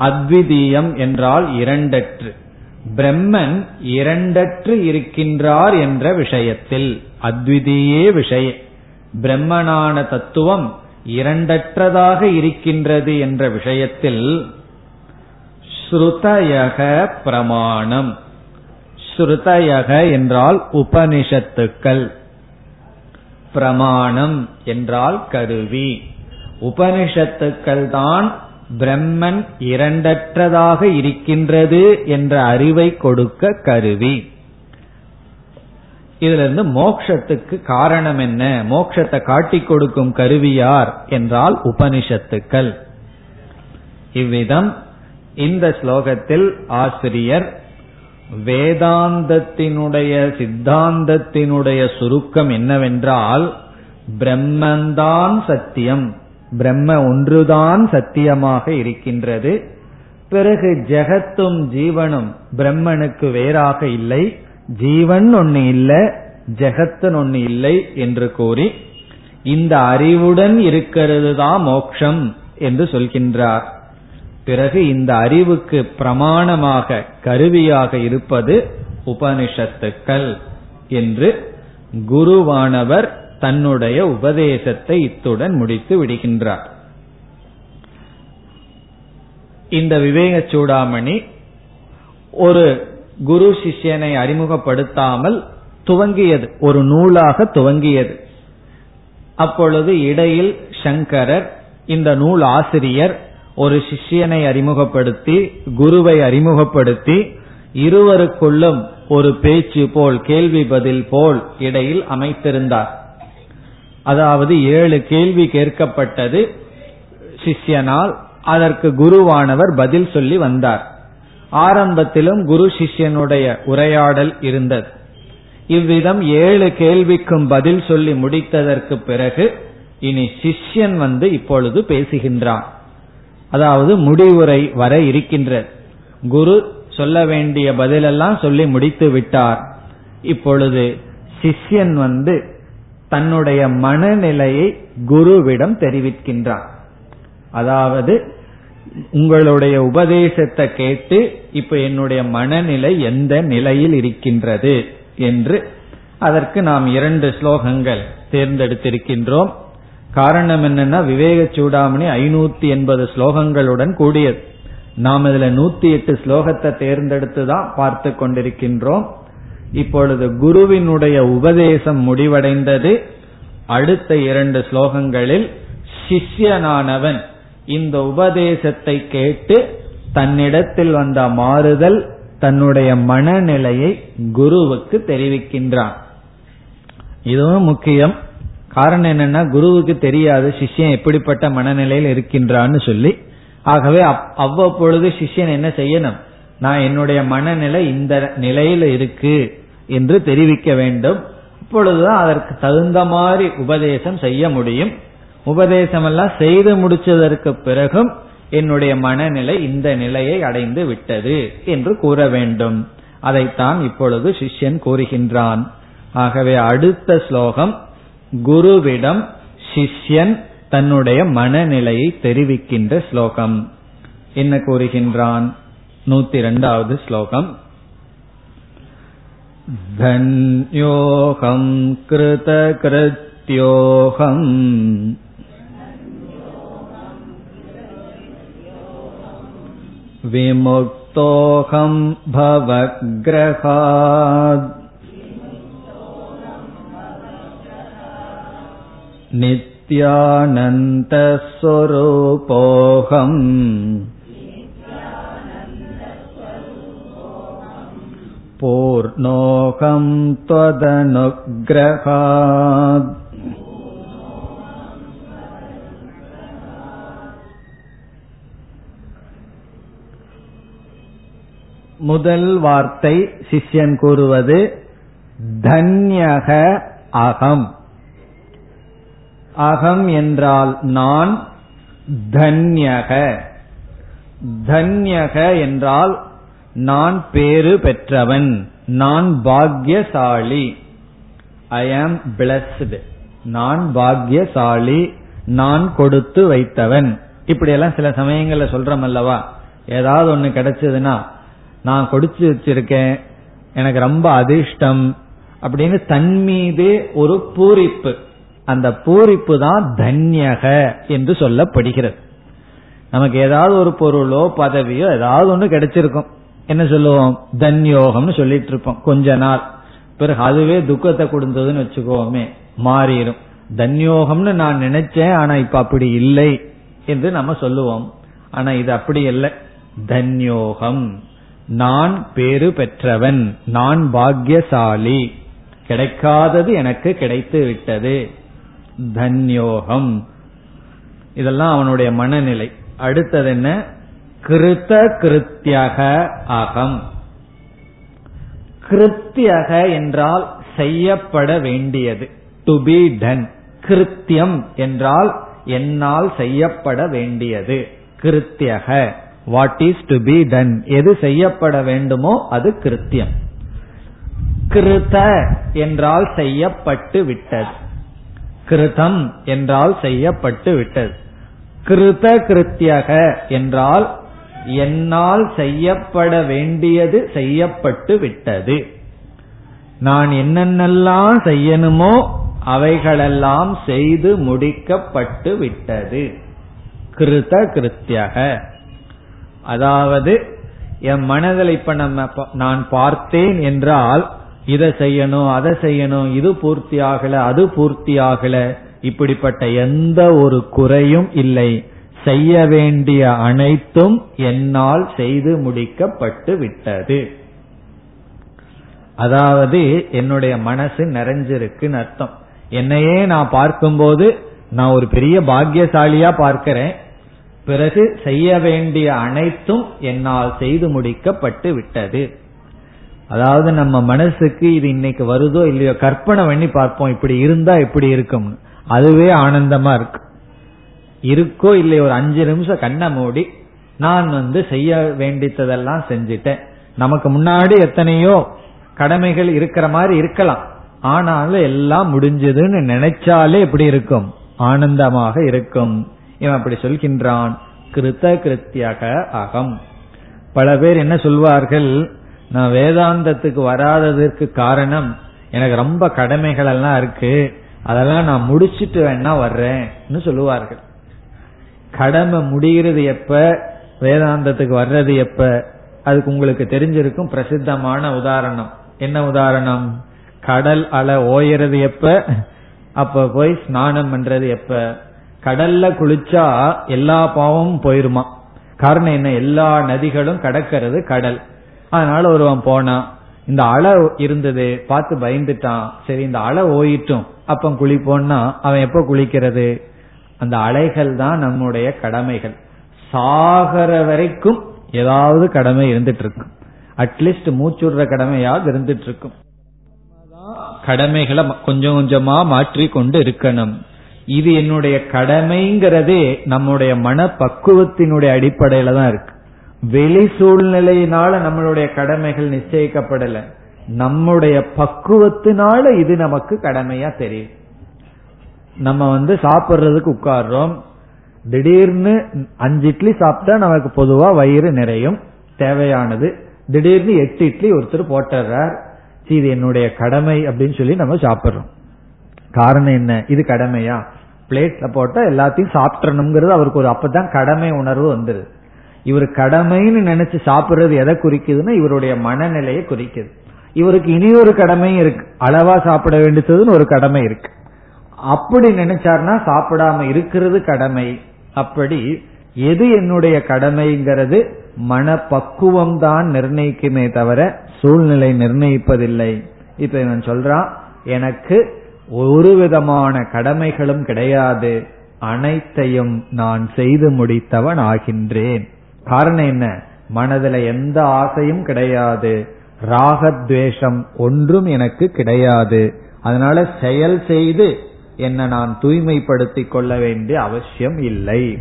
அத்விதீயம் என்றால் இரண்டற்று. பிரம்மன் இரண்டற்று இருக்கின்றார் என்ற விஷயத்தில் அத்விதீயே விஷய. பிரம்மனான தத்துவம் இரண்டற்றதாக இருக்கின்றது என்ற விஷயத்தில் ஸ்ருதயக பிரமாணம். ஸ்ருதயக என்றால் உபனிஷத்துக்கள். பிரமாணம் என்றால் கருவி. உபனிஷத்துக்கள் தான் பிரம்மன் இரண்டற்றதாக இருக்கின்றது என்ற அறிவை கொடுக்க கருவி. இதுல இருந்து மோக்ஷத்துக்கு காரணம் என்ன? மோக்ஷத்தை காட்டிக் கொடுக்கும் கருவி யார் என்றால் உபனிஷத்துக்கள். இவ்விதம் இந்த ஸ்லோகத்தில் ஆசிரியர் வேதாந்தத்தினுடைய சித்தாந்தத்தினுடைய சுருக்கம் என்னவென்றால் பிரம்மந்தான் சத்தியம். பிரம்ம ஒன்றுதான் சத்தியமாக இருக்கின்றது. பிறகு ஜெகத்தும் ஜீவனும் பிரம்மனுக்கு வேறாக இல்லை. ஜீவன் ஒன்னு இல்லை ஜெகத்தன் ஒன்னு இல்லை என்று கூறி இந்த அறிவுடன் இருக்கிறது தான் மோக்ஷம் என்று சொல்கின்றார். பிறகு இந்த அறிவுக்கு பிரமாணமாக கருவியாக இருப்பது உபனிஷத்துக்கள் என்று குருவானவர் தன்னுடைய உபதேசத்தை இத்துடன் முடித்து விடுகின்றார். இந்த விவேக சூடாமணி ஒரு குரு சிஷ்யனை அறிமுகப்படுத்தாமல் துவங்கியது ஒரு நூலாக துவங்கியது. அப்பொழுது இடையில் சங்கரர் இந்த நூல் ஆசிரியர் ஒரு சிஷ்யனை அறிமுகப்படுத்தி குருவை அறிமுகப்படுத்தி இருவருக்குள்ளும் ஒரு பேச்சு போல் கேள்வி பதில் போல் இடையில் அமைத்திருந்தார். அதாவது ஏழு கேள்வி கேட்கப்பட்டது சிஷ்யனால் அதற்கு குருவானவர் பதில் சொல்லி வந்தார். ஆரம்பத்திலும் குரு சிஷ்யனுடைய உரையாடல் இருந்தது. இவ்விதம் ஏழு கேள்விக்கும் பதில் சொல்லி முடித்ததற்கு பிறகு இனி சிஷ்யன் வந்து இப்பொழுது பேசுகின்றான். அதாவது முடிவுரை வர இருக்கின்றது. குரு சொல்ல வேண்டிய பதிலெல்லாம் சொல்லி முடித்து விட்டார். இப்பொழுது சிஷ்யன் வந்து தன்னுடைய மனநிலையை குருவிடம் தெரிவிக்கின்றான். அதாவது உங்களுடைய உபதேசத்தை கேட்டு இப்ப என்னுடைய மனநிலை எந்த நிலையில் இருக்கின்றது என்று அதற்கு நாம் இரண்டு ஸ்லோகங்கள் தேர்ந்தெடுத்திருக்கின்றோம். காரணம் என்னன்னா விவேக சூடாமணி ஐநூத்தி எண்பது ஸ்லோகங்களுடன் கூடியது. நாம் இதுல நூத்தி எட்டு ஸ்லோகத்தை தேர்ந்தெடுத்து தான் பார்த்து கொண்டிருக்கின்றோம். இப்பொழுது குருவினுடைய உபதேசம் முடிவடைந்தது. அடுத்த இரண்டு ஸ்லோகங்களில் சிஷ்யனானவன் இந்த உபதேசத்தை கேட்டு தன்னிடத்தில் வந்த மாறுதல் தன்னுடைய மனநிலையை குருவுக்கு தெரிவிக்கின்றான். இதுவும் முக்கியம். காரணம் என்னன்னா குருவுக்கு தெரியாது சிஷ்யன் எப்படிப்பட்ட மனநிலையில் இருக்கின்றான்னு சொல்லி. ஆகவே அவ்வப்பொழுது சிஷ்யன் என்ன செய்யணும்? நான் என்னுடைய மனநிலை இந்த நிலையில இருக்கு என்று தெரிவிக்க வேண்டும். அப்பொழுதுதான் அதற்கு தகுந்த மாதிரி உபதேசம் செய்ய முடியும். உபதேசம் எல்லாம் செய்து முடிச்சதற்கு பிறகும் என்னுடைய மனநிலை இந்த நிலையை அடைந்து விட்டது என்று கூற வேண்டும். அதைத்தான் இப்பொழுது சிஷ்யன் கூறுகின்றான். ஆகவே அடுத்த ஸ்லோகம் குருவிடம் சிஷ்யன் தன்னுடைய மனநிலையை தெரிவிக்கின்ற ஸ்லோகம் என்ன கூறுகின்றான் நூத்தி இரண்டாவது ஸ்லோகம் धन्योऽहं कृतकृत्योऽहम् विमुक्तोऽहं भवग्रहात् नित्यानन्तस्वरूपोऽहम् पूर्णोऽहं त्वदनुग्रहात् முதல் வார்த்தை சிஷ்யன் கூறுவது தன்யக அகம் அகம் என்றால் நான் தன்யக. தன்யக என்றால் நான் பேறு பெற்றவன் நான் பாக்யசாலி ஐ ஆம் பிளஸ்டு நான் பாக்யசாலி நான் கொடுத்து வைத்தவன். இப்படியெல்லாம் சில சமயங்கள்ல சொல்றோம் அல்லவா? ஏதாவது ஒண்ணு கிடைச்சதுன்னா நான் கொடுத்து வச்சிருக்கேன் எனக்கு ரொம்ப அதிர்ஷ்டம் அப்படின்னு தன் மீதே ஒரு பூரிப்பு. அந்த பூரிப்பு தான் தன்யக என்று சொல்லப்படுகிறது. நமக்கு ஏதாவது ஒரு பொருளோ பதவியோ ஏதாவது ஒன்று கிடைச்சிருக்கும். என்ன சொல்லுவோம்? தன்யோகம்னு சொல்லிட்டு இருப்போம். கொஞ்ச நாள். பிறகு அதுவே துக்கத்தை கொடுத்ததுன்னு வச்சுக்கோமே மாறிடும் தன்யோகம்னு நான் நினைச்சேன் ஆனா இப்ப அப்படி இல்லை என்று நம்ம சொல்லுவோம். ஆனா இது அப்படி இல்லை. தன்யோகம். நான் பேரு பெற்றவன். நான் பாக்யசாலி கிடைக்காதது எனக்கு கிடைத்து விட்டது. தன்யோகம். இதெல்லாம் அவனுடைய மனநிலை. அடுத்தது என்ன? கிருத கிருத்தியக அகம். கிருத்தியக என்றால் செய்யப்பட வேண்டியது. டு பி டன் கிருத்தியம் என்றால் என்னால் செய்யப்பட வேண்டியது. கிருத்தியக. What is to be done எது செய்யப்பட வேண்டுமோ அது கிருத்தியம். கிருத என்றால் செய்யப்பட்டு விட்டது. கிருதம் என்றால் செய்யப்பட்டு விட்டது. கிருத கிருத்தியக என்றால் என்னால் செய்யப்பட வேண்டியது செய்யப்பட்டு விட்டது. நான் என்னென்னலாம் செய்யணுமோ அவைகளெல்லாம் செய்து முடிக்கப்பட்டு விட்டது. கிருத கிருத்தியக. அதாவது என் மனதில் இப்ப நம்ம நான் பார்த்தேன் என்றால் இதை செய்யணும் அதை செய்யணும் இது பூர்த்தி ஆகல அது பூர்த்தி ஆகல. இப்படிப்பட்ட எந்த ஒரு குறையும் இல்லை. செய்ய வேண்டிய அனைத்தும் என்னால் செய்து முடிக்கப்பட்டு விட்டது. அதாவது என்னுடைய மனசு நிறைஞ்சிருக்குன்னு அர்த்தம். என்னையே நான் பார்க்கும்போது நான் ஒரு பெரிய பாக்கியசாலியா பார்க்கிறேன். பிறகு செய்ய வேண்டிய அனைத்தும் என்னால் செய்து முடிக்கப்பட்டு விட்டது. அதாவது நம்ம மனசுக்கு இது இன்னைக்கு வருதோ இல்லையோ கற்பனை பண்ணி பார்ப்போம் இப்படி இருந்தா இப்படி இருக்கும். அதுவே ஆனந்தமா இருக்கு. இருக்கோ இல்லையோ ஒரு அஞ்சு நிமிஷம் கண்ணை மூடி நான் வந்து செய்ய வேண்டித்ததெல்லாம் செஞ்சிட்டேன். நமக்கு முன்னாடி எத்தனையோ கடமைகள் இருக்கிற மாதிரி இருக்கலாம். ஆனாலும் எல்லாம் முடிஞ்சதுன்னு நினைச்சாலே எப்படி இருக்கும். ஆனந்தமாக இருக்கும். இவன் அப்படி சொல்கின்றான். கிருத்த கிருத்தியாக அகம். பல பேர் என்ன சொல்வார்கள்? நான் வேதாந்தத்துக்கு வராததற்கு காரணம் எனக்கு ரொம்ப கடமைகள் எல்லாம் இருக்கு. அதெல்லாம் நான் முடிச்சிட்டு வேணா வர்றேன்னு சொல்லுவார்கள். கடமை முடிகிறது எப்ப? வேதாந்தத்துக்கு வர்றது எப்ப? அதுக்கு உங்களுக்கு தெரிஞ்சிருக்கும் பிரசித்தமான உதாரணம். என்ன உதாரணம்? கடல் அலை ஓயறது எப்ப? அப்ப போய் ஸ்நானம் பண்றது எப்ப? கடல்ல குளிச்சா எல்லா பாவமும் போயிருமா? காரணம் என்ன? எல்லா நதிகளும் கடக்கிறது கடல். அதனால ஒருவன் போனான் இந்த அலை இருந்தது பார்த்து பயந்துட்டான் சரி இந்த அலை ஓயிட்டும் அப்ப குளிப்போன்னா அவன் எப்ப குளிக்கிறது? அந்த அலைகள் தான் நம்முடைய கடமைகள். சாகர வரைக்கும் ஏதாவது கடமை இருந்துட்டு இருக்கும் அட்லீஸ்ட் மூச்சுடுற கடமையாவது இருந்துட்டு இருக்கும் கடமைகளை கொஞ்சம் கொஞ்சமா மாற்றி கொண்டு இருக்கணும். இது என்னுடைய கடமைங்கிறதே நம்முடைய மன பக்குவத்தினுடைய அடிப்படையில தான் இருக்கு. வெளி சூழ்நிலையினால நம்மளுடைய கடமைகள் நிச்சயிக்கப்படல. நம்முடைய பக்குவத்தினால இது நமக்கு கடமையா தெரியும். நம்ம வந்து சாப்பிடுறதுக்கு உட்கார்றோம். திடீர்னு அஞ்சு இட்லி சாப்பிட்டா நமக்கு பொதுவா வயிறு நிறையும் தேவையானது. திடீர்னு எட்டு இட்லி ஒருத்தர் போட்டுறார் இது என்னுடைய கடமை அப்படின்னு சொல்லி நம்ம சாப்பிடுறோம். காரணம் என்ன? இது கடமையா? பிளேட்ல போட்டா எல்லாத்தையும் சாப்பிட்றணுங்கிறது அவருக்கு ஒரு அப்பதான் கடமை உணர்வு வந்துருது. இவர் கடமைன்னு நினைச்சு சாப்பிடுறது எதை குறிக்குதுன்னா இவருடைய மனநிலையை குறிக்குது. இவருக்கு இனி ஒரு கடமையும் இருக்கு. அளவா சாப்பிட வேண்டியதுன்னு ஒரு கடமை இருக்கு. அப்படி நினைச்சார்னா சாப்பிடாம இருக்கிறது கடமை. அப்படி எது என்னுடைய கடமைங்கிறது மனப்பக்குவம் தான் நிர்ணயிக்குமே தவிர சூழ்நிலை நிர்ணயிப்பதில்லை. இப்ப இவன் சொல்றான் எனக்கு ஒரு விதமான கடமைகளும் கிடையாது. அனைத்தையும் நான் செய்து முடித்தவன் ஆகின்றேன். காரணம் என்ன? மனதில் எந்த ஆசையும் கிடையாது. ராகத்வேஷம் ஒன்றும் எனக்கு கிடையாது. அதனால செயல் செய்து என்ன நான் தூய்மைப்படுத்திக் கொள்ள வேண்டிய அவசியம் இல்லை.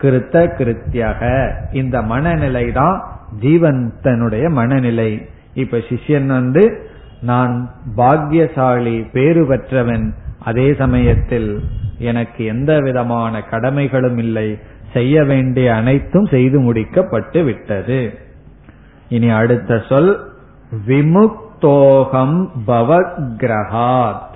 கிருத்த கிருத்தியாக. இந்த மனநிலை தான் ஜீவந்தனுடைய மனநிலை. இப்ப சிஷ்யன் வந்து நான் பாக்யசாலி பேறு பெற்றவன். அதே சமயத்தில் எனக்கு எந்த விதமான கடமைகளும் இல்லை. செய்ய வேண்டிய அனைத்தும் செய்து முடிக்கப்பட்டு விட்டது. இனி அடுத்த சொல் விமுக்தோகம் பவக்ரஹாத்.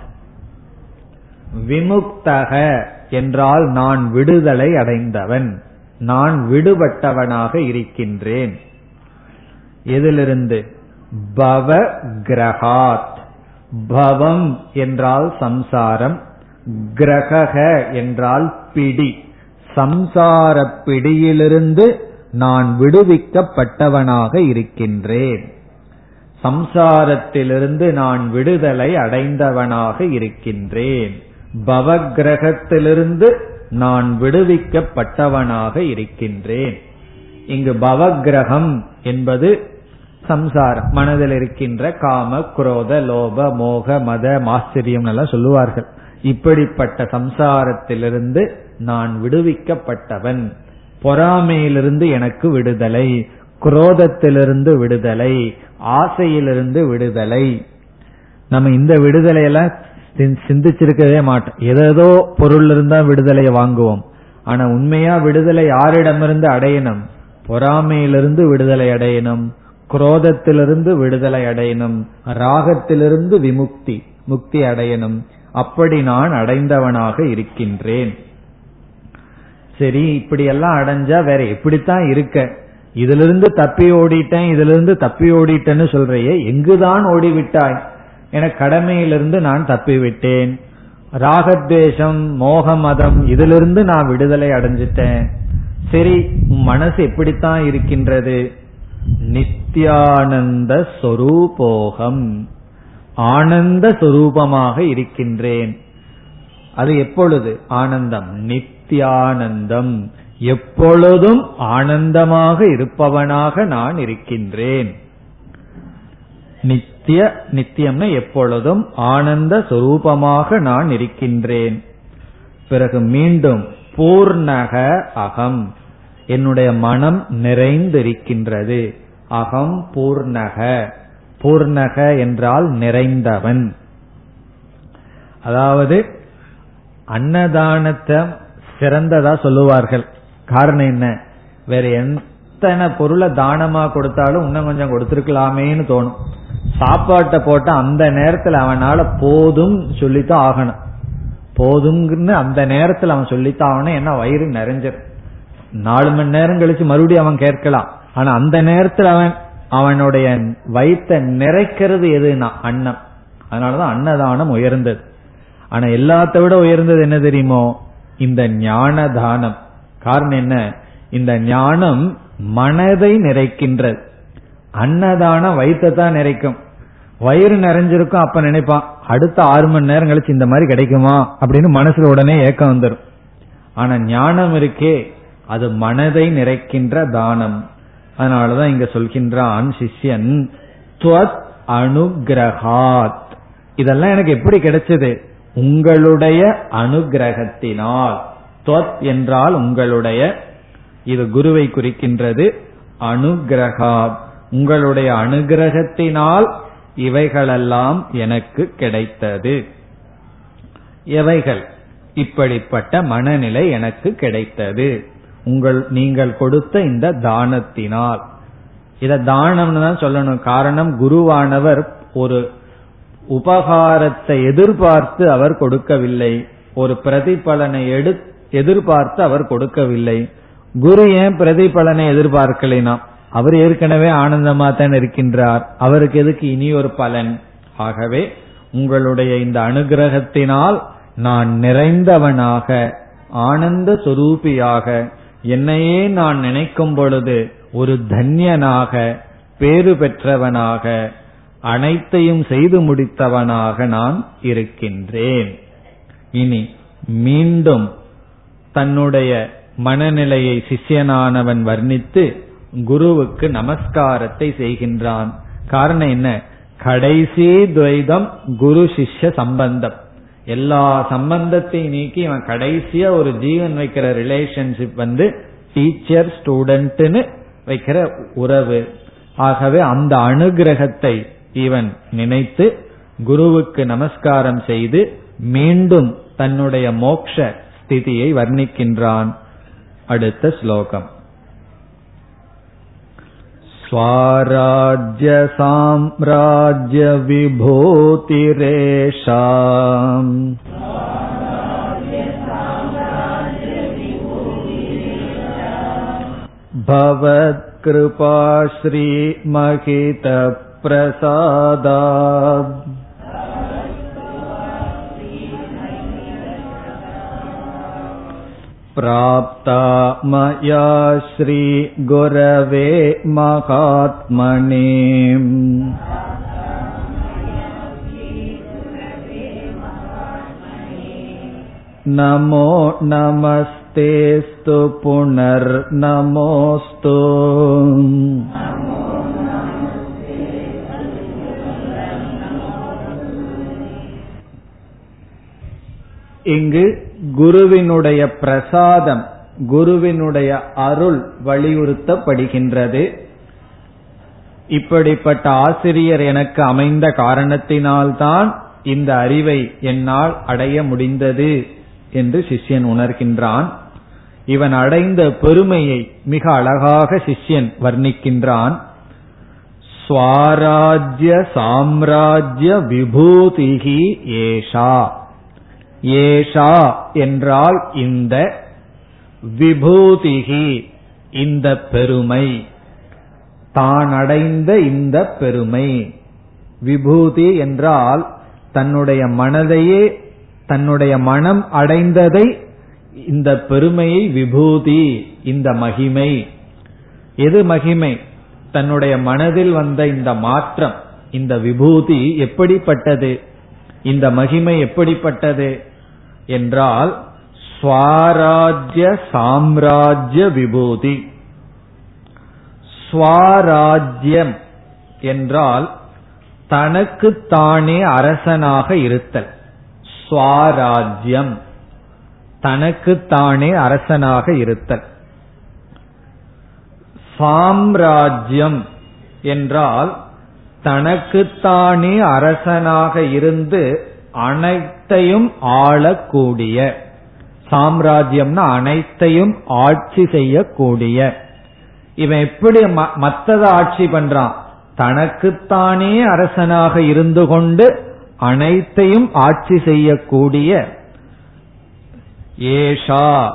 விமுக்தக என்றால் நான் விடுதலை அடைந்தவன் நான் விடுபட்டவனாக இருக்கின்றேன். எதிலிருந்து? பவ கிரகாத் பவம் என்றால் சம்சாரம் கிரக என்றால் பிடி. சம்சார பிடியிலிருந்து நான் விடுவிக்கப்பட்டவனாக இருக்கின்றேன். சம்சாரத்திலிருந்து நான் விடுதலை அடைந்தவனாக இருக்கின்றேன். பவகிரகத்திலிருந்து நான் விடுவிக்கப்பட்டவனாக இருக்கின்றேன். இங்கு பவகிரகம் என்பது சம்சாரம் மனதில் இருக்கின்ற காம குரோத லோப மோக மத மாஸ்திரியம் எல்லாம் சொல்லுவார்கள். இப்படிப்பட்ட சம்சாரத்திலிருந்து நான் விடுவிக்கப்பட்டவன். பொறாமையிலிருந்து எனக்கு விடுதலை. குரோதத்திலிருந்து விடுதலை. ஆசையிலிருந்து விடுதலை. நம்ம இந்த விடுதலையெல்லாம் சிந்திச்சிருக்கவே மாட்டோம். ஏதோ பொருள் இருந்தா விடுதலையை வாங்குவோம். ஆனா உண்மையா விடுதலை யாரிடமிருந்து அடையணும்? பொறாமையிலிருந்து விடுதலை அடையணும். குரோதத்திலிருந்து விடுதலை அடையணும். ராகத்திலிருந்து விமுக்தி முக்தி அடையணும். அப்படி நான் அடைந்தவனாக இருக்கின்றேன். சரி இப்படி எல்லாம் அடைஞ்சா வேற எப்படித்தான் இருக்க. இதிலிருந்து தப்பி ஓடிட்டேன் இதிலிருந்து தப்பி ஓடிட்டேன்னு சொல்றையே எங்குதான் ஓடிவிட்டாய்? என கடமையிலிருந்து நான் தப்பி விட்டேன் ராகத்வேஷம் மோக மதம் இதிலிருந்து நான் விடுதலை அடைஞ்சிட்டேன். சரி மனசு எப்படித்தான் இருக்கின்றது? நித்யானந்த சொரூபோகம். ஆனந்த சொரூபமாக இருக்கின்றேன். அது எப்பொழுது? ஆனந்தம். நித் நித்தியானந்தம் எப்பொழுதும் ஆனந்தமாக இருப்பவனாக நான் இருக்கின்றேன். நித்திய நித்தியம்னா எப்பொழுதும் ஆனந்த சொரூபமாக நான் இருக்கின்றேன். பிறகு மீண்டும் பூர்ணக அகம். என்னுடைய மனம் நிறைந்திருக்கின்றது. அகம் பூர்ணக. பூர்ணக என்றால் நிறைந்தவன். அதாவது அன்னதானத்தை சிறந்ததா சொல்லுவார்கள். காரணம் என்ன? வேற எத்தனை பொருளை தானமா கொடுத்தாலும் இன்னும் கொஞ்சம் கொடுத்துருக்கலாமேன்னு தோணும். சாப்பாட்டை போட்டா அந்த நேரத்துல அவனால போதும் சொல்லித்தான் ஆகணும். போதுங்கன்னு அந்த நேரத்துல அவன் சொல்லித்தான் ஆகணும் ஏன்னா வயிறு நிறைஞ்சிரு நாலு மணி நேரம் கழிச்சு மறுபடியும் அவன் கேட்கலாம். ஆனா அந்த நேரத்துல அவன் அவனுடைய வயிற்ற நிறைக்கிறது எதுனா அன்னம். அதனாலதான் அன்னதானம் உயர்ந்தது. ஆனா எல்லாத்த விட உயர்ந்தது என்ன தெரியுமோ? இந்த ஞான தானம் காரணம் என்ன? இந்த ஞானம் மனதை நிறைக்கின்றது. அன்னதானம் வயிற்றை தான் நிறைக்கும். வயிறு நிறைஞ்சிருக்கும் அப்ப நினைப்பான் அடுத்த ஆறு மணி நேரம் கழிச்சு இந்த மாதிரி கிடைக்குமா? அப்படின்னு மனசுல உடனே ஏக்கம் வந்துடும் ஆனா ஞானம் இருக்கே அது மனதை நிறைக்கின்ற தானம். அதனாலதான் இங்க சொல்கின்றான் சிஷ்யன் துவத் அனுகிரகாத். இதெல்லாம் எனக்கு எப்படி கிடைச்சது? உங்களுடைய அனுகிரகத்தினால். தொத் என்றால் உங்களுடைய இது குருவை குறிக்கின்றது அனுகிரகா. உங்களுடைய அனுகிரகத்தினால் இவைகளெல்லாம் எனக்கு கிடைத்தது. எவைகள்? இப்படிப்பட்ட மனநிலை எனக்கு கிடைத்தது. உங்கள் நீங்கள் கொடுத்த இந்த தானத்தினால். இத தானம்னு தான் சொல்லணும். காரணம் குருவானவர் ஒரு உபகாரத்தை எதிர்பார்த்து அவர் கொடுக்கவில்லை. ஒரு பிரதிபலனை எதிர்பார்த்து அவர் கொடுக்கவில்லை. குரு ஏன் பிரதிபலனை எதிர்பார்க்கலைனா அவர் ஏற்கனவே ஆனந்தமா தான் இருக்கின்றார். அவருக்கு எதுக்கு இனி ஒரு பலன்? ஆகவே உங்களுடைய இந்த அனுகிரகத்தினால் நான் நிறைந்தவனாக ஆனந்த சுரூபியாக என்னையே நான் நினைக்கும் பொழுது ஒரு தன்யனாக பேறு பெற்றவனாக அனைத்தையும் செய்து முடித்தவனாக நான் இருக்கின்றேன். இனி மீண்டும் தன்னுடைய மனநிலையை சிஷ்யனானவன் வர்ணித்து குருவுக்கு நமஸ்காரத்தை செய்கின்றான். காரணம் என்ன? கடைசி துவைதம் குரு சிஷ்ய சம்பந்தம். எல்லா சம்பந்தத்தையும் நீக்கி இவன் கடைசியா ஒரு ஜீவன் வைக்கிற ரிலேஷன்ஷிப் வந்து டீச்சர் ஸ்டூடெண்ட்னு வைக்கிற உறவு. ஆகவே அந்த அனுகிரகத்தை இவன் நினைத்து குருவுக்கு நமஸ்காரம் செய்து மீண்டும் தன்னுடைய மோக்ஷ ஸ்திதியை வர்ணிக்கின்றான் அடுத்த ஸ்லோகம் स्वाराज्यसाम्राज्यविभूतिरेषाम् भवत्कृपा श्रीमहितप्रसादात् प्राप्ता मया श्रीगुरवे महात्मने नमो नमस्तेऽस्तु पुनर्नमोऽस्तु இங்கு குருவினுடைய பிரசாதம் குருவினுடைய அருள் வலியுறுத்தப்படுகின்றது. இப்படிப்பட்ட ஆசிரியர் எனக்கு அமைந்த காரணத்தினால்தான் இந்த அறிவை என்னால் அடைய முடிந்தது என்று சிஷ்யன் உணர்கின்றான். இவன் அடைந்த பெருமையை மிக அழகாக சிஷ்யன் வர்ணிக்கின்றான். ஸ்வாராஜ்ய சாம்ராஜ்ய விபூதிகி ஏஷா. ஏஷா என்றால் இந்த விபூதிகி இந்த பெருமை. தான் அடைந்த இந்த பெருமை. விபூதி என்றால் தன்னுடைய மனதையே தன்னுடைய மனம் அடைந்ததை இந்த பெருமையை விபூதி இந்த மகிமை. எது மகிமை? தன்னுடைய மனதில் வந்த இந்த மாற்றம் இந்த விபூதி எப்படிப்பட்டது? இந்த மகிமை எப்படிப்பட்டது? என்றால் ஸ்வராஜ்ய சாம்ராஜ்ய விபூதி. ஸ்வராஜ்யம் என்றால் தனக்குத்தானே அரசனாக இருத்தல். ஸ்வராஜ்யம். தனக்குத்தானே அரசனாக இருத்தல். சாம்ராஜ்யம் என்றால் தனக்குத்தானே அரசனாக இருந்து அனைத்தையும் ஆளக்கூடிய. சாம்ராஜ்யம்னா அனைத்தையும் ஆட்சி செய்யக்கூடிய. இவன் எப்படி மத்ததை ஆட்சி பண்றான்? தனக்குத்தானே அரசனாக இருந்து கொண்டு அனைத்தையும் ஆட்சி செய்யக்கூடிய. ஏஷா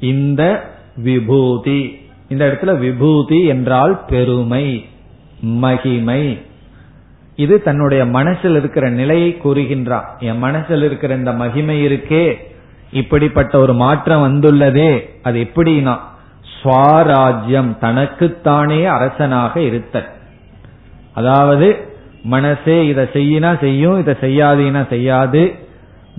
இந்த விபூதி. இந்த இடத்துல விபூதி என்றால் பெருமை மகிமை. இது தன்னுடைய மனசில் இருக்கிற நிலையை கூறுகின்றான் என் மனசில் இருக்கிற இந்த மகிமை இருக்கே. இப்படிப்பட்ட ஒரு மாற்றம் வந்துள்ளதே. அது எப்படின்னா சுவாராஜ்யம் தனக்குத்தானே அரசனாக இருத்தல். அதாவது மனசே இதை செய்யினா செய்யும் இதை செய்யாதீனா செய்யாது.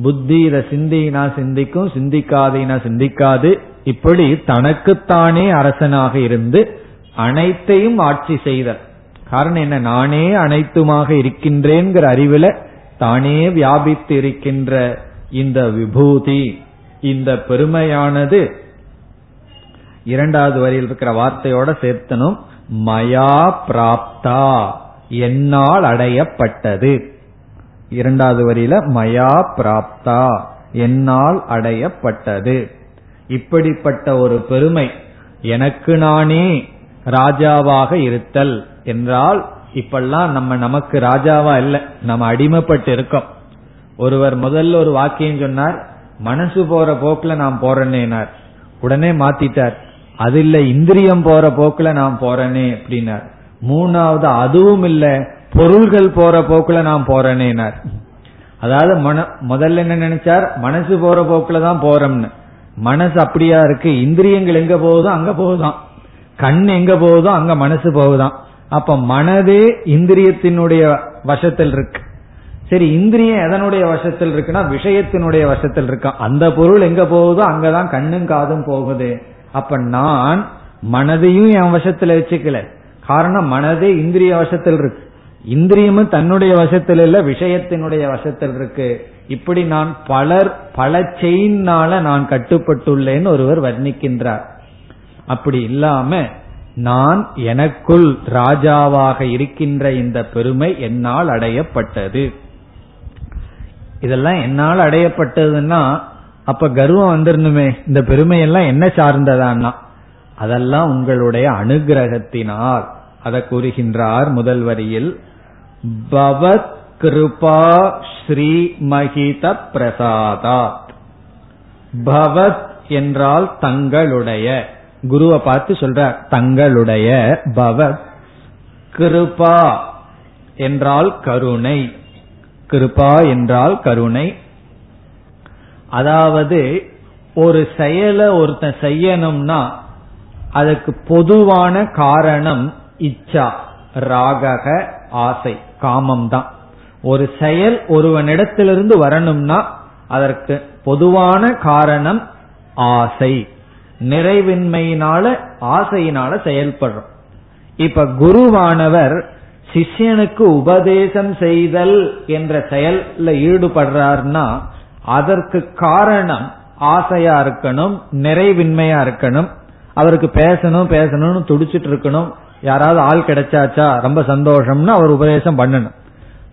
புத்தி இதை சிந்தினா சிந்திக்கும் சிந்திக்காதீனா சிந்திக்காது. இப்படி தனக்குத்தானே அரசனாக இருந்து அனைத்தையும் ஆட்சி செய்தல். காரணம் என்ன? நானே அனைத்துமாக இருக்கின்றேங்கிற அறிவுல தானே வியாபித்து இருக்கின்ற இந்த விபூதி இந்த பெருமையானது இரண்டாவது வரியில் இருக்கிற வார்த்தையோட சேர்த்தனும் மயா பிராப்தா என்னால் அடையப்பட்டது. இரண்டாவது வரியில மயா பிராப்தா என்னால் அடையப்பட்டது. இப்படிப்பட்ட ஒரு பெருமை எனக்கு நானே ராஜாவாக இருத்தல் என்றால் இப்பெல்லாம் நம்ம நமக்கு ராஜாவா இல்ல. நம்ம அடிமைப்பட்டு இருக்கோம். ஒருவர் முதல்ல ஒரு வாக்கியம் சொன்னார் மனசு போற போக்குல நான் போறேன்னேனார் உடனே மாத்திட்டார் அது இல்ல இந்திரியம் போற போக்குல நான் போறேனே அப்படின்னார். மூணாவது அதுவும் இல்ல பொருள்கள் போற போக்குல நான் போறேனேனார் அதாவது மன முதல்ல என்ன நினைச்சார்? மனசு போற போக்குல தான் போறோம்னு. மனசு அப்படியா இருக்கு? இந்திரியங்கள் எங்க போகுதோ அங்க போகுதான். கண் எங்க போகுதோ அங்க மனசு போகுதான். அப்ப மனதே இந்திரியத்தினுடைய வசத்தில் இருக்கு. சரி இந்திரியம் எதனுடைய வசத்தில் இருக்குன்னா விஷயத்தினுடைய வசத்தில் இருக்கான் அந்த பொருள் எங்க போகுதோ அங்கதான் கண்ணும் காதும் போகுது. அப்ப நான் மனதையும் என் வசத்துல வச்சுக்கல. காரணம் மனதே இந்திரிய வசத்தில் இருக்கு. இந்திரியமும் தன்னுடைய வசத்தில் இல்ல விஷயத்தினுடைய வசத்தில் இருக்கு. இப்படி நான் பலர் பல செயின்னால நான் கட்டுப்பட்டுள்ளேன்னு ஒருவர் வர்ணிக்கின்றார். அப்படி இல்லாம நான் எனக்குள் ராஜாவாக இருக்கின்ற இந்த பெருமை என்னால் அடையப்பட்டது. இதெல்லாம் என்னால் அடையப்பட்டதுன்னா அப்ப கர்வம் வந்துடணுமே இந்த பெருமையெல்லாம் என்ன சார்ந்ததான்னா அதெல்லாம் உங்களுடைய அனுகிரகத்தினால். அதை கூறுகின்றார் முதல் வரியில் பவத் கிருபா ஸ்ரீமகித பிரசாதா பவத் என்றால் தங்களுடைய. குருவை பார்த்து சொல்ற தங்களுடைய பவ கிருபா என்றால் கருணை. கிருபா என்றால் கருணை. அதாவது ஒரு செயலை ஒருத்தன் செய்யணும்னா அதுக்கு பொதுவான காரணம் இச்சா ராகக ஆசை காமம் தான் ஒரு செயல் ஒருவனிடத்திலிருந்து வரணும்னா அதற்கு பொதுவான காரணம் ஆசை. நிறைவின்மையினால ஆசையினால செயல்படுறோம். இப்ப குருவானவர் சிஷ்யனுக்கு உபதேசம் செய்தல் என்ற செயல்ல ஈடுபடுறார்னா அதற்கு காரணம் ஆசையா இருக்கணும் நிறைவின்மையா இருக்கணும் அவருக்கு பேசணும் பேசணும்னு துடிச்சிட்டு இருக்கணும் யாராவது ஆள் கிடைச்சாச்சா ரொம்ப சந்தோஷம்னு அவர் உபதேசம் பண்ணணும்.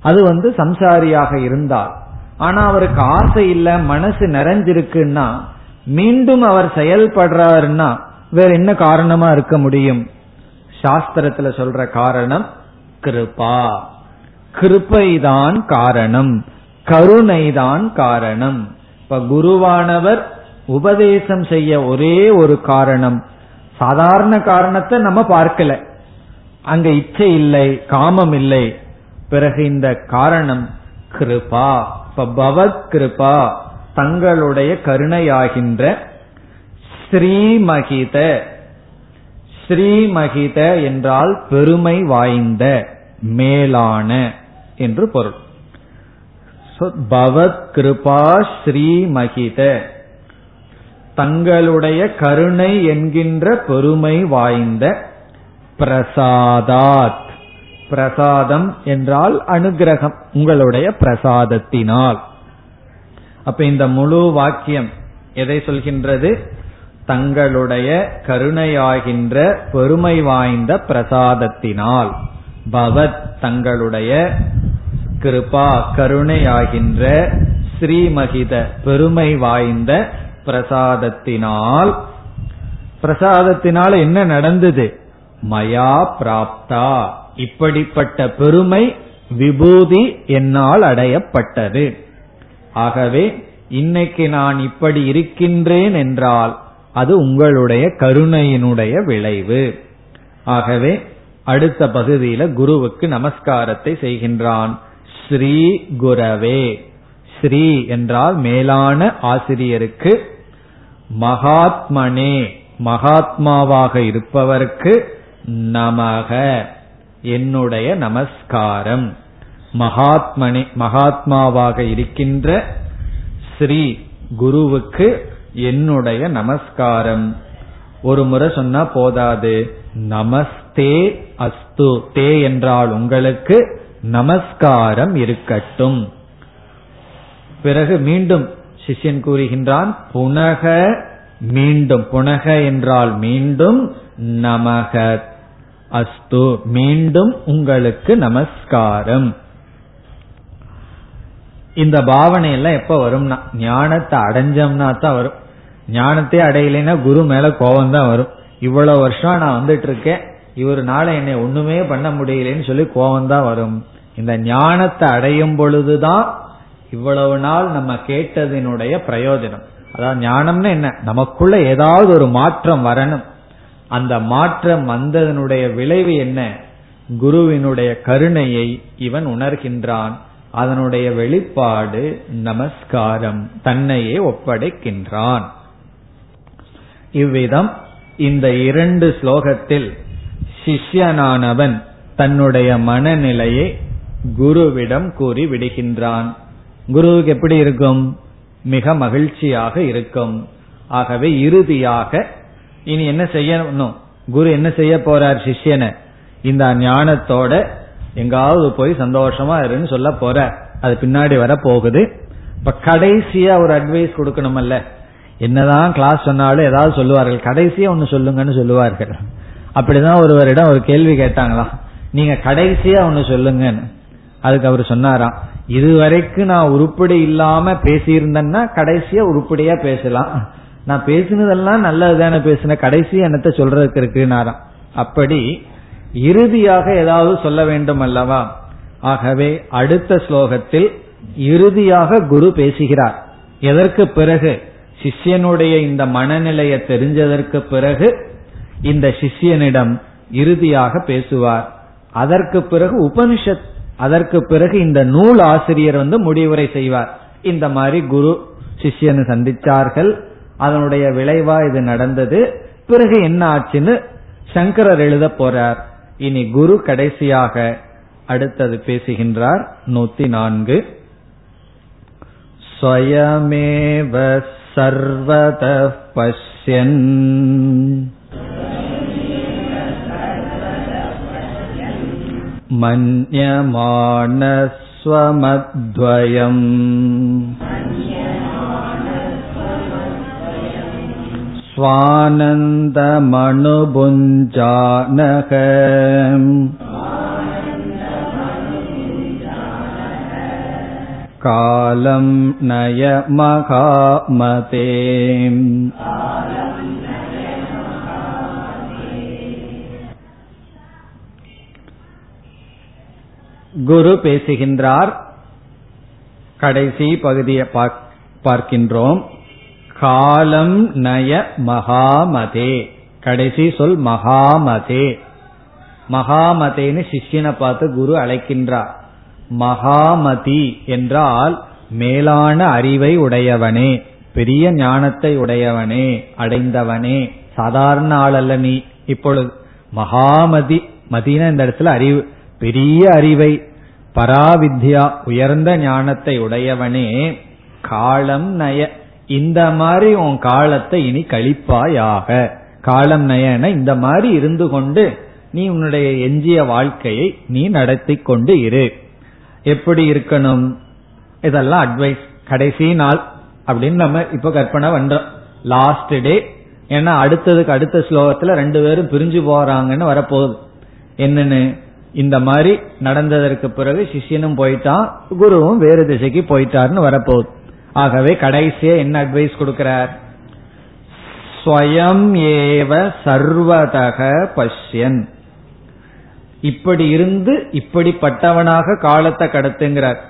அது வந்து சம்சாரியாக இருந்தால். ஆனா அவருக்கு ஆசை இல்ல மனசு நிறைஞ்சிருக்குன்னா மீண்டும் அவர் செயல்படுறாருன்னா வேற என்ன காரணமா இருக்க முடியும்? சாஸ்திரத்துல சொல்ற காரணம் கிருபா. கிருப்பைதான் காரணம். கருணைதான் காரணம். இப்ப குருவானவர் உபதேசம் செய்ய ஒரே ஒரு காரணம். சாதாரண காரணத்தை நம்ம பார்க்கல. அங்க இச்சை இல்லை காமம் இல்லை. பிறகு இந்த காரணம் கிருபா. இப்ப பவத் கிருபா. தங்களுடைய கருணையாகின்ற ஸ்ரீமகித. ஸ்ரீமகித என்றால் பெருமை வாய்ந்த மேலான என்று பொருள். பவத் கிருபா ஸ்ரீமகித. தங்களுடைய கருணை என்கின்ற பெருமை வாய்ந்த பிரசாதாத். பிரசாதம் என்றால் அனுகிரகம் உங்களுடைய பிரசாதத்தினால். அப்ப இந்த முழு வாக்கியம் எதை சொல்கின்றது? தங்களுடைய கருணையாகின்ற பெருமை வாய்ந்த பிரசாதத்தினால். பவத் தங்களுடைய கிருபா கருணையாகின்ற ஸ்ரீமகித பெருமை வாய்ந்த பிரசாதத்தினால். பிரசாதத்தினால் என்ன நடந்தது? மயா பிராப்தா. இப்படிப்பட்ட பெருமை விபூதி என்னால் அடையப்பட்டது. ஆகவே இன்னைக்கு நான் இப்படி இருக்கின்றேன் என்றால் அது உங்களுடைய கருணையினுடைய விளைவு. ஆகவே அடுத்த பகுதியில குருவுக்கு நமஸ்காரத்தை செய்கின்றான். ஸ்ரீ குரவே. ஸ்ரீ என்றால் மேலான ஆசிரியருக்கு மகாத்மனே மகாத்மாவாக இருப்பவருக்கு நமக என்னுடைய நமஸ்காரம். மகாத்மனி மகாத்மாவாக இருக்கின்ற ஸ்ரீ குருவுக்கு என்னுடைய நமஸ்காரம். ஒரு முறை சொன்னா போதாது. நமஸ்தே அஸ்து. தே என்றால் உங்களுக்கு நமஸ்காரம் இருக்கட்டும். பிறகு மீண்டும் சிஷ்யன் கூறுகின்றான் புனக மீண்டும். புனக என்றால் மீண்டும் நமக. அஸ்து. மீண்டும் உங்களுக்கு நமஸ்காரம். இந்த பாவனை எல்லாம் எப்ப வரும்னா ஞானத்தை அடைஞ்சோம்னா தான் வரும். ஞானத்தை அடையலைன்னா குரு மேல கோபம் தான் வரும். இவ்வளவு வருஷம் நான் வந்துட்டு இருக்கேன் இவருனால என்னை ஒண்ணுமே பண்ண முடியலன்னு சொல்லி கோபம் தான் வரும். இந்த ஞானத்தை அடையும் பொழுதுதான் இவ்வளவு நாள் நம்ம கேட்டதினுடைய பிரயோஜனம். அதாவது ஞானம்னு என்ன? நமக்குள்ள ஏதாவது ஒரு மாற்றம் வரணும். அந்த மாற்றம் வந்ததனுடைய விளைவு என்ன? குருவினுடைய கருணையை இவன் உணர்கின்றான். அதனுடைய வெளிப்பாடு நமஸ்காரம் தன்னையே ஒப்படைக்கின்றான். இவ்விதம் இந்த இரண்டு ஸ்லோகத்தில் சிஷ்யனானவன் தன்னுடைய மனநிலையை குருவிடம் கூறி விடுகின்றான் குருவுக்கு எப்படி இருக்கும்? மிக மகிழ்ச்சியாக இருக்கும். ஆகவே இறுதியாக இனி என்ன செய்யணும்? குரு என்ன செய்ய போறார் சிஷ்யனை? இந்த ஞானத்தோட எங்காவது போய் சந்தோஷமா இருன்னு சொல்ல போற. அது பின்னாடி வர போகுது இப்ப கடைசியா ஒரு அட்வைஸ் கொடுக்கணுமல்ல. என்னதான் கிளாஸ் சொன்னாலும் ஏதாவது சொல்லுவார்கள். கடைசியா ஒன்னு சொல்லுங்கன்னு சொல்லுவார்கள். அப்படிதான் ஒருவரிடம் ஒரு கேள்வி கேட்டாங்களாம். நீங்க கடைசியா ஒன்னு சொல்லுங்கன்னு. அதுக்கு அவர் சொன்னாராம். இதுவரைக்கும் நான் உருப்படி இல்லாம பேசியிருந்தேன்னா கடைசியா உருப்படியா பேசலாம். நான் பேசினதெல்லாம் நல்லது தானே பேசின. கடைசி என்னத்தை சொல்றதுக்கு இருக்குனாராம் அப்படி இறுதியாக ஏதாவது சொல்ல வேண்டும் அல்லவா? ஆகவே அடுத்த ஸ்லோகத்தில் இறுதியாக குரு பேசுகிறார். எதற்கு பிறகு? சிஷ்யனுடைய இந்த மனநிலையை தெரிஞ்சதற்கு பிறகு இந்த சிஷ்யனிடம் இறுதியாக பேசுவார். அதற்கு பிறகு உபனிஷத் அதற்கு பிறகு இந்த நூல் ஆசிரியர் வந்து முடிவுரை செய்வார். இந்த மாதிரி குரு சிஷ்யனை சந்திச்சார்கள். அதனுடைய விளைவா இது நடந்தது. பிறகு என்ன ஆச்சுன்னு சங்கரர் எழுத போறார். இனி குரு கடைசியாக அடுத்தது பேசுகின்றார் நூத்தி நான்கு ஸ்வயமேவ சர்வத பஷ்யன் मन्यमानस्वमद्वयम् स्वानन्दमणुभुञ्जानः कालम् नय महामते குரு பேசுகின்றார் கடைசி பகுதியை பார்க்கின்றோம் காலம் நய மகாமதே. கடைசி சொல் மகாமதே. மகாமதேன்னு சிஷ்யனை பார்த்து குரு அழைக்கின்றார் மகாமதி என்றால் மேலான அறிவை உடையவனே பெரிய ஞானத்தை உடையவனே அடைந்தவனே. சாதாரண ஆள் அல்ல நீ. இப்பொழுது மகாமதி மதினா இந்த இடத்துல அறிவு பெரிய அறிவை பராவித்யா உயர்ந்த ஞானத்தை உடையவனே. காலம் நய இந்த மாதிரி உன் காலத்தை இனி கழிப்பாயாக. காலம் நயன இந்த மாதிரி இருந்து கொண்டு நீ உன்னுடைய எஞ்சிய வாழ்க்கையை நீ நடத்தி கொண்டு இரு. எப்படி இருக்கணும்? இதெல்லாம் அட்வைஸ் கடைசி நாள் அப்படின்னு நம்ம இப்ப கற்பனை பண்றோம். லாஸ்ட் டே ஏன்னா அடுத்ததுக்கு அடுத்த ஸ்லோகத்துல ரெண்டு பேரும் பிரிஞ்சு போறாங்கன்னு வரப்போகுது. என்னன்னு? இந்த மாதிரி நடந்ததற்கு பிறகு சிஷ்யனும் போயிட்டான் குருவும் வேறு திசைக்கு போயிட்டாருன்னு வரப்போகுது. ஆகவே கடைசியா என்ன அட்வைஸ் கொடுக்கிறார்? ஸ்வயம் ஏவ சர்வதக பஷ்யன். இப்படி இருந்து இப்படிப்பட்டவனாக காலத்தை கடத்துங்கிறார்.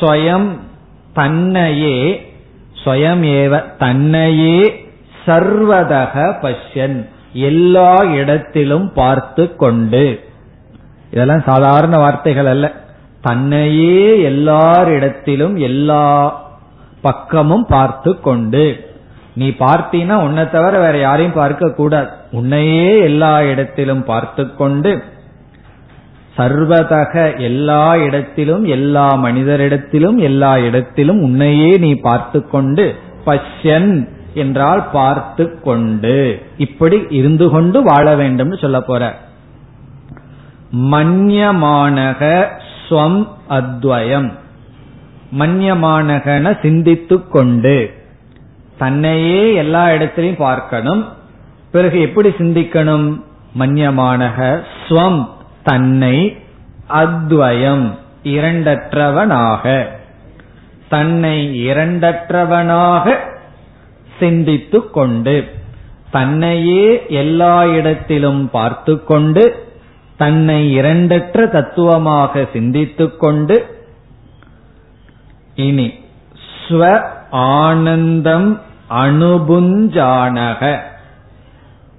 ஸ்வயம் தன்னையே ஸ்வயம் ஏவ தன்னையே சர்வதக பஷ்யன். எல்லா இடத்திலும் பார்த்து கொண்டு. இதெல்லாம் சாதாரண வார்த்தைகள் அல்ல. தன்னையே எல்லாரிடத்திலும் எல்லா பக்கமும் பார்த்து கொண்டு. நீ பார்த்தீனா உன்னை தவிர வேற யாரையும் பார்க்க கூடாது. உன்னையே எல்லா இடத்திலும் பார்த்து கொண்டு. சர்வதக எல்லா இடத்திலும் எல்லா மனிதரிடத்திலும் எல்லா இடத்திலும் உன்னையே நீ பார்த்து கொண்டு. பஷ்யன் என்றால் பார்த்து கொண்டு. இப்படி இருந்து கொண்டு வாழ வேண்டும் சொல்ல போற. மன்யமானக ஸ்வம் அத்வயம். மன்யமானகன சிந்தித்து கொண்டு தன்னையே எல்லா இடத்திலையும் பார்க்கணும். பிறகு எப்படி சிந்திக்கணும்? மன்யமானக ஸ்வம் தன்னை அத்வயம் இரண்டற்றவனாக. தன்னை இரண்டற்றவனாக சிந்தித்து கொண்டு தன்னையே எல்லா இடத்திலும் பார்த்து கொண்டு தன்னை இரண்டற்ற தத்துவமாக சிந்தித்துக் கொண்டு இனி ஸ்வ ஆனந்தம் அனுபுஞ்சானக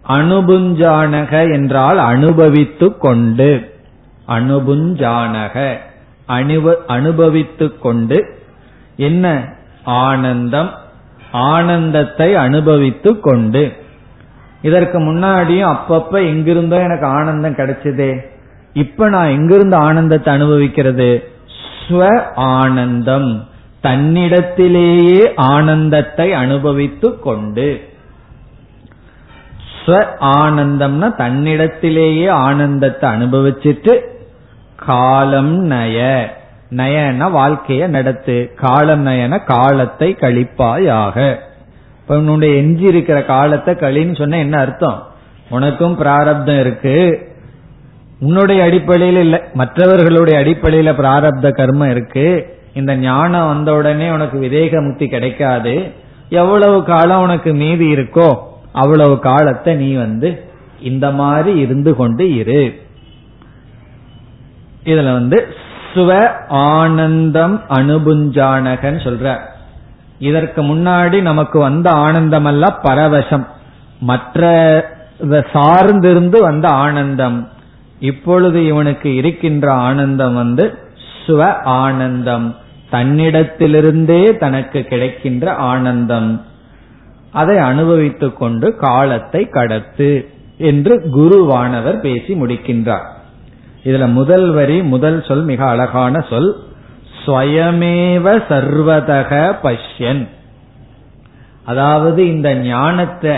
அனுபுஞ்சானக என்றால் அனுபவித்து கொண்டு. அனுபுஞ்சானக அனுப அனுபவித்துக் கொண்டு. என்ன? ஆனந்தம். ஆனந்தத்தை அனுபவித்துக் கொண்டு. இதற்கு முன்னாடியும் அப்பப்ப எங்கிருந்தோ எனக்கு ஆனந்தம் கிடைச்சதே. இப்ப நான் எங்கிருந்து ஆனந்தத்தை அனுபவிக்கிறது? ஸ்வ ஆனந்தம். தன்னிடத்திலேயே ஆனந்தத்தை அனுபவித்து கொண்டு. ஸ்வ ஆனந்தம்னா தன்னிடத்திலேயே ஆனந்தத்தை அனுபவிச்சுட்டு காலம் நய. நயன வாழ்க்கைய நடத்து. காலம் நயன காலத்தை கழிப்பாயாக. இப்ப உன்னுடைய எஞ்சி இருக்கிற காலத்தை களின்னு சொன்ன என்ன அர்த்தம்? உனக்கும் பிராரப்தம் இருக்கு. உன்னுடைய அடிப்படையில் இல்ல. மற்றவர்களுடைய அடிப்படையில பிராரப்த கர்மம் இருக்கு. இந்த ஞானம் வந்த உடனே உனக்கு விதேக முக்தி கிடைக்காது. எவ்வளவு காலம் உனக்கு மீதி இருக்கோ அவ்வளவு காலத்தை நீ வந்து இந்த மாதிரி இருந்து கொண்டு இரு. இதுல வந்து சுவ ஆனந்தம் அனுபுஞ்சானகன் சொல்ற. இதற்கு முன்னாடி நமக்கு வந்த ஆனந்தம் அல்ல பரவசம். மற்ற சார்ந்திருந்து வந்த ஆனந்தம். இப்பொழுது இவனுக்கு இருக்கின்ற ஆனந்தம் வந்து சுவ ஆனந்தம். தன்னிடத்திலிருந்தே தனக்கு கிடைக்கின்ற ஆனந்தம். அதை அனுபவித்துக் கொண்டு காலத்தை கடத்து என்று குருவானவர் பேசி முடிக்கின்றார். இதுல முதல் வரி முதல் சொல் மிக அழகான சொல். ஸ்வயமேவ சர்வதக பஷ்யன். அதாவது இந்த ஞானத்தை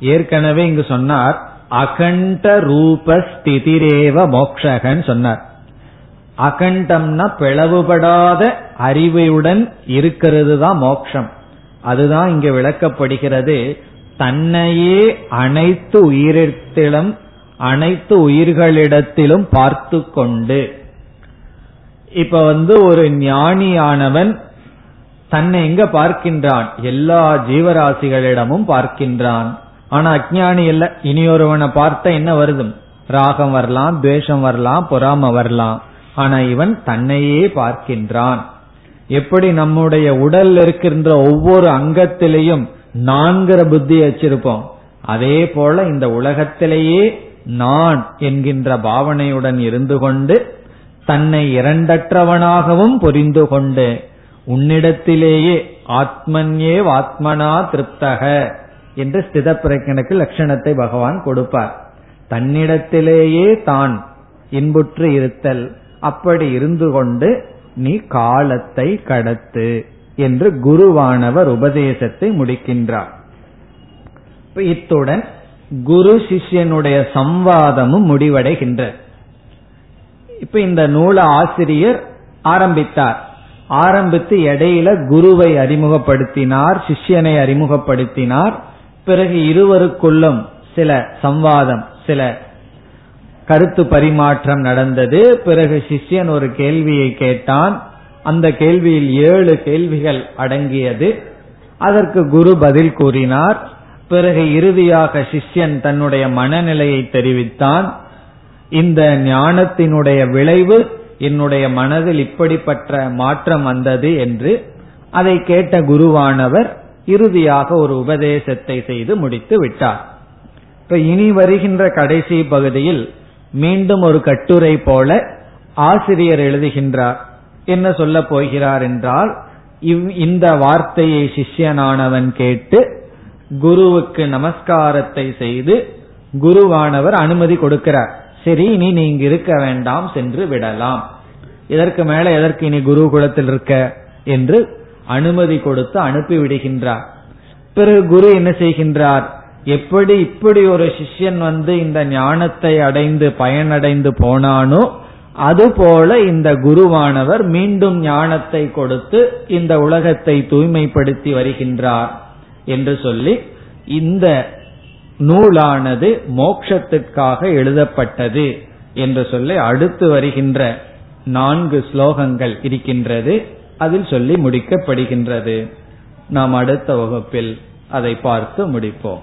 ஏற்கனவே இங்கு சொன்னார். அகண்ட ரூப ஸ்திதிரேவ மோக்ஷகன் சொன்னார். அகண்டம்னா பிளவுபடாத அறிவையுடன் இருக்கிறது தான் மோக்ஷம். அதுதான் இங்க விளக்கப்படுகிறது. தன்னையே அனைத்து உயிரிடத்திலும் அனைத்து உயிர்களிடத்திலும் பார்த்து கொண்டு இப்ப வந்து ஒரு ஞானியானவன் தன்னை எங்க பார்க்கின்றான்? எல்லா ஜீவராசிகளிடமும் பார்க்கின்றான். ஆனா அஜானி இல்ல. இனியொருவனை பார்த்த என்ன வருது ராகம் வரலாம் துவேஷம் வரலாம் பொறாம வரலாம். ஆனா இவன் தன்னையே பார்க்கின்றான். எப்படி நம்முடைய உடல் இருக்கின்ற ஒவ்வொரு அங்கத்திலையும் நான்கிற புத்தி வச்சிருப்போம். அதே போல இந்த உலகத்திலேயே நான் என்கின்ற பாவனையுடன் இருந்து கொண்டு தன்னை இரண்டற்றவனாகவும் புரிந்து கொண்டு உன்னிடத்திலேயே ஆத்மன்யே ஆத்மனா திருப்தக என்று ஸ்தித பிரக்கனுக்கு லட்சணத்தை பகவான் கொடுப்பார். தன்னிடத்திலேயே தான் இன்புற்று இருத்தல். அப்படி இருந்து கொண்டு நீ காலத்தை கடத்து என்று குருவானவர் உபதேசத்தை முடிக்கின்றார். இத்துடன் குரு சிஷ்யனுடைய சம்வாதமும் முடிவடைகின்ற இப்ப இந்த நூல ஆசிரியர் ஆரம்பித்தார். ஆரம்பித்து இடையில குருவை அறிமுகப்படுத்தினார் சிஷ்யனை அறிமுகப்படுத்தினார். பிறகு இருவருக்குள்ளும் சில சம்வாதம் சில கருத்து பரிமாற்றம் நடந்தது. பிறகு சிஷ்யன் ஒரு கேள்வியை கேட்டான். அந்த கேள்வியில் ஏழு கேள்விகள் அடங்கியது. அதற்கு குரு பதில் கூறினார். பிறகு இறுதியாக சிஷ்யன் தன்னுடைய மனநிலையை தெரிவித்தான். இந்த ஞானத்தினுடைய விளைவு என்னுடைய மனதில் இப்படிப்பட்ட மாற்றம் வந்தது என்று அதை கேட்ட குருவானவர் இறுதியாக ஒரு உபதேசத்தை செய்து முடித்து விட்டார். இப்ப இனி வருகின்ற கடைசி பகுதியில் மீண்டும் ஒரு கட்டுரை போல ஆசிரியர் எழுதுகின்றார். என்ன சொல்ல போகிறார் என்றால் இந்த வார்த்தையை சிஷ்யனானவன் கேட்டு குருவுக்கு நமஸ்காரத்தை செய்து குருவானவர் அனுமதி கொடுக்கிறார். சரி இனி நீங்க இருக்க வேண்டாம் சென்று விடலாம். இதற்கு மேல எதற்கு இனி குருகுலத்தில் இருக்க? என்று அனுமதி கொடுத்து அனுப்பி விடுகின்றார். பிறகு குரு என்ன செய்கின்றார்? எப்படி இப்படி ஒரு சிஷ்யன் வந்து இந்த ஞானத்தை அடைந்து பயனடைந்து போனானோ அதுபோல இந்த குருவானவர் மீண்டும் ஞானத்தை கொடுத்து இந்த உலகத்தை தூய்மைப்படுத்தி வருகின்றார் என்று சொல்லி இந்த நூலானது மோக்ஷத்திற்காக எழுதப்பட்டது என்று சொல்லி அடுத்து வருகின்ற நான்கு ஸ்லோகங்கள் இருக்கின்றது. அதில் சொல்லி முடிக்கப்படுகின்றது. நாம் அடுத்த வகுப்பில் அதை பார்த்து முடிப்போம்.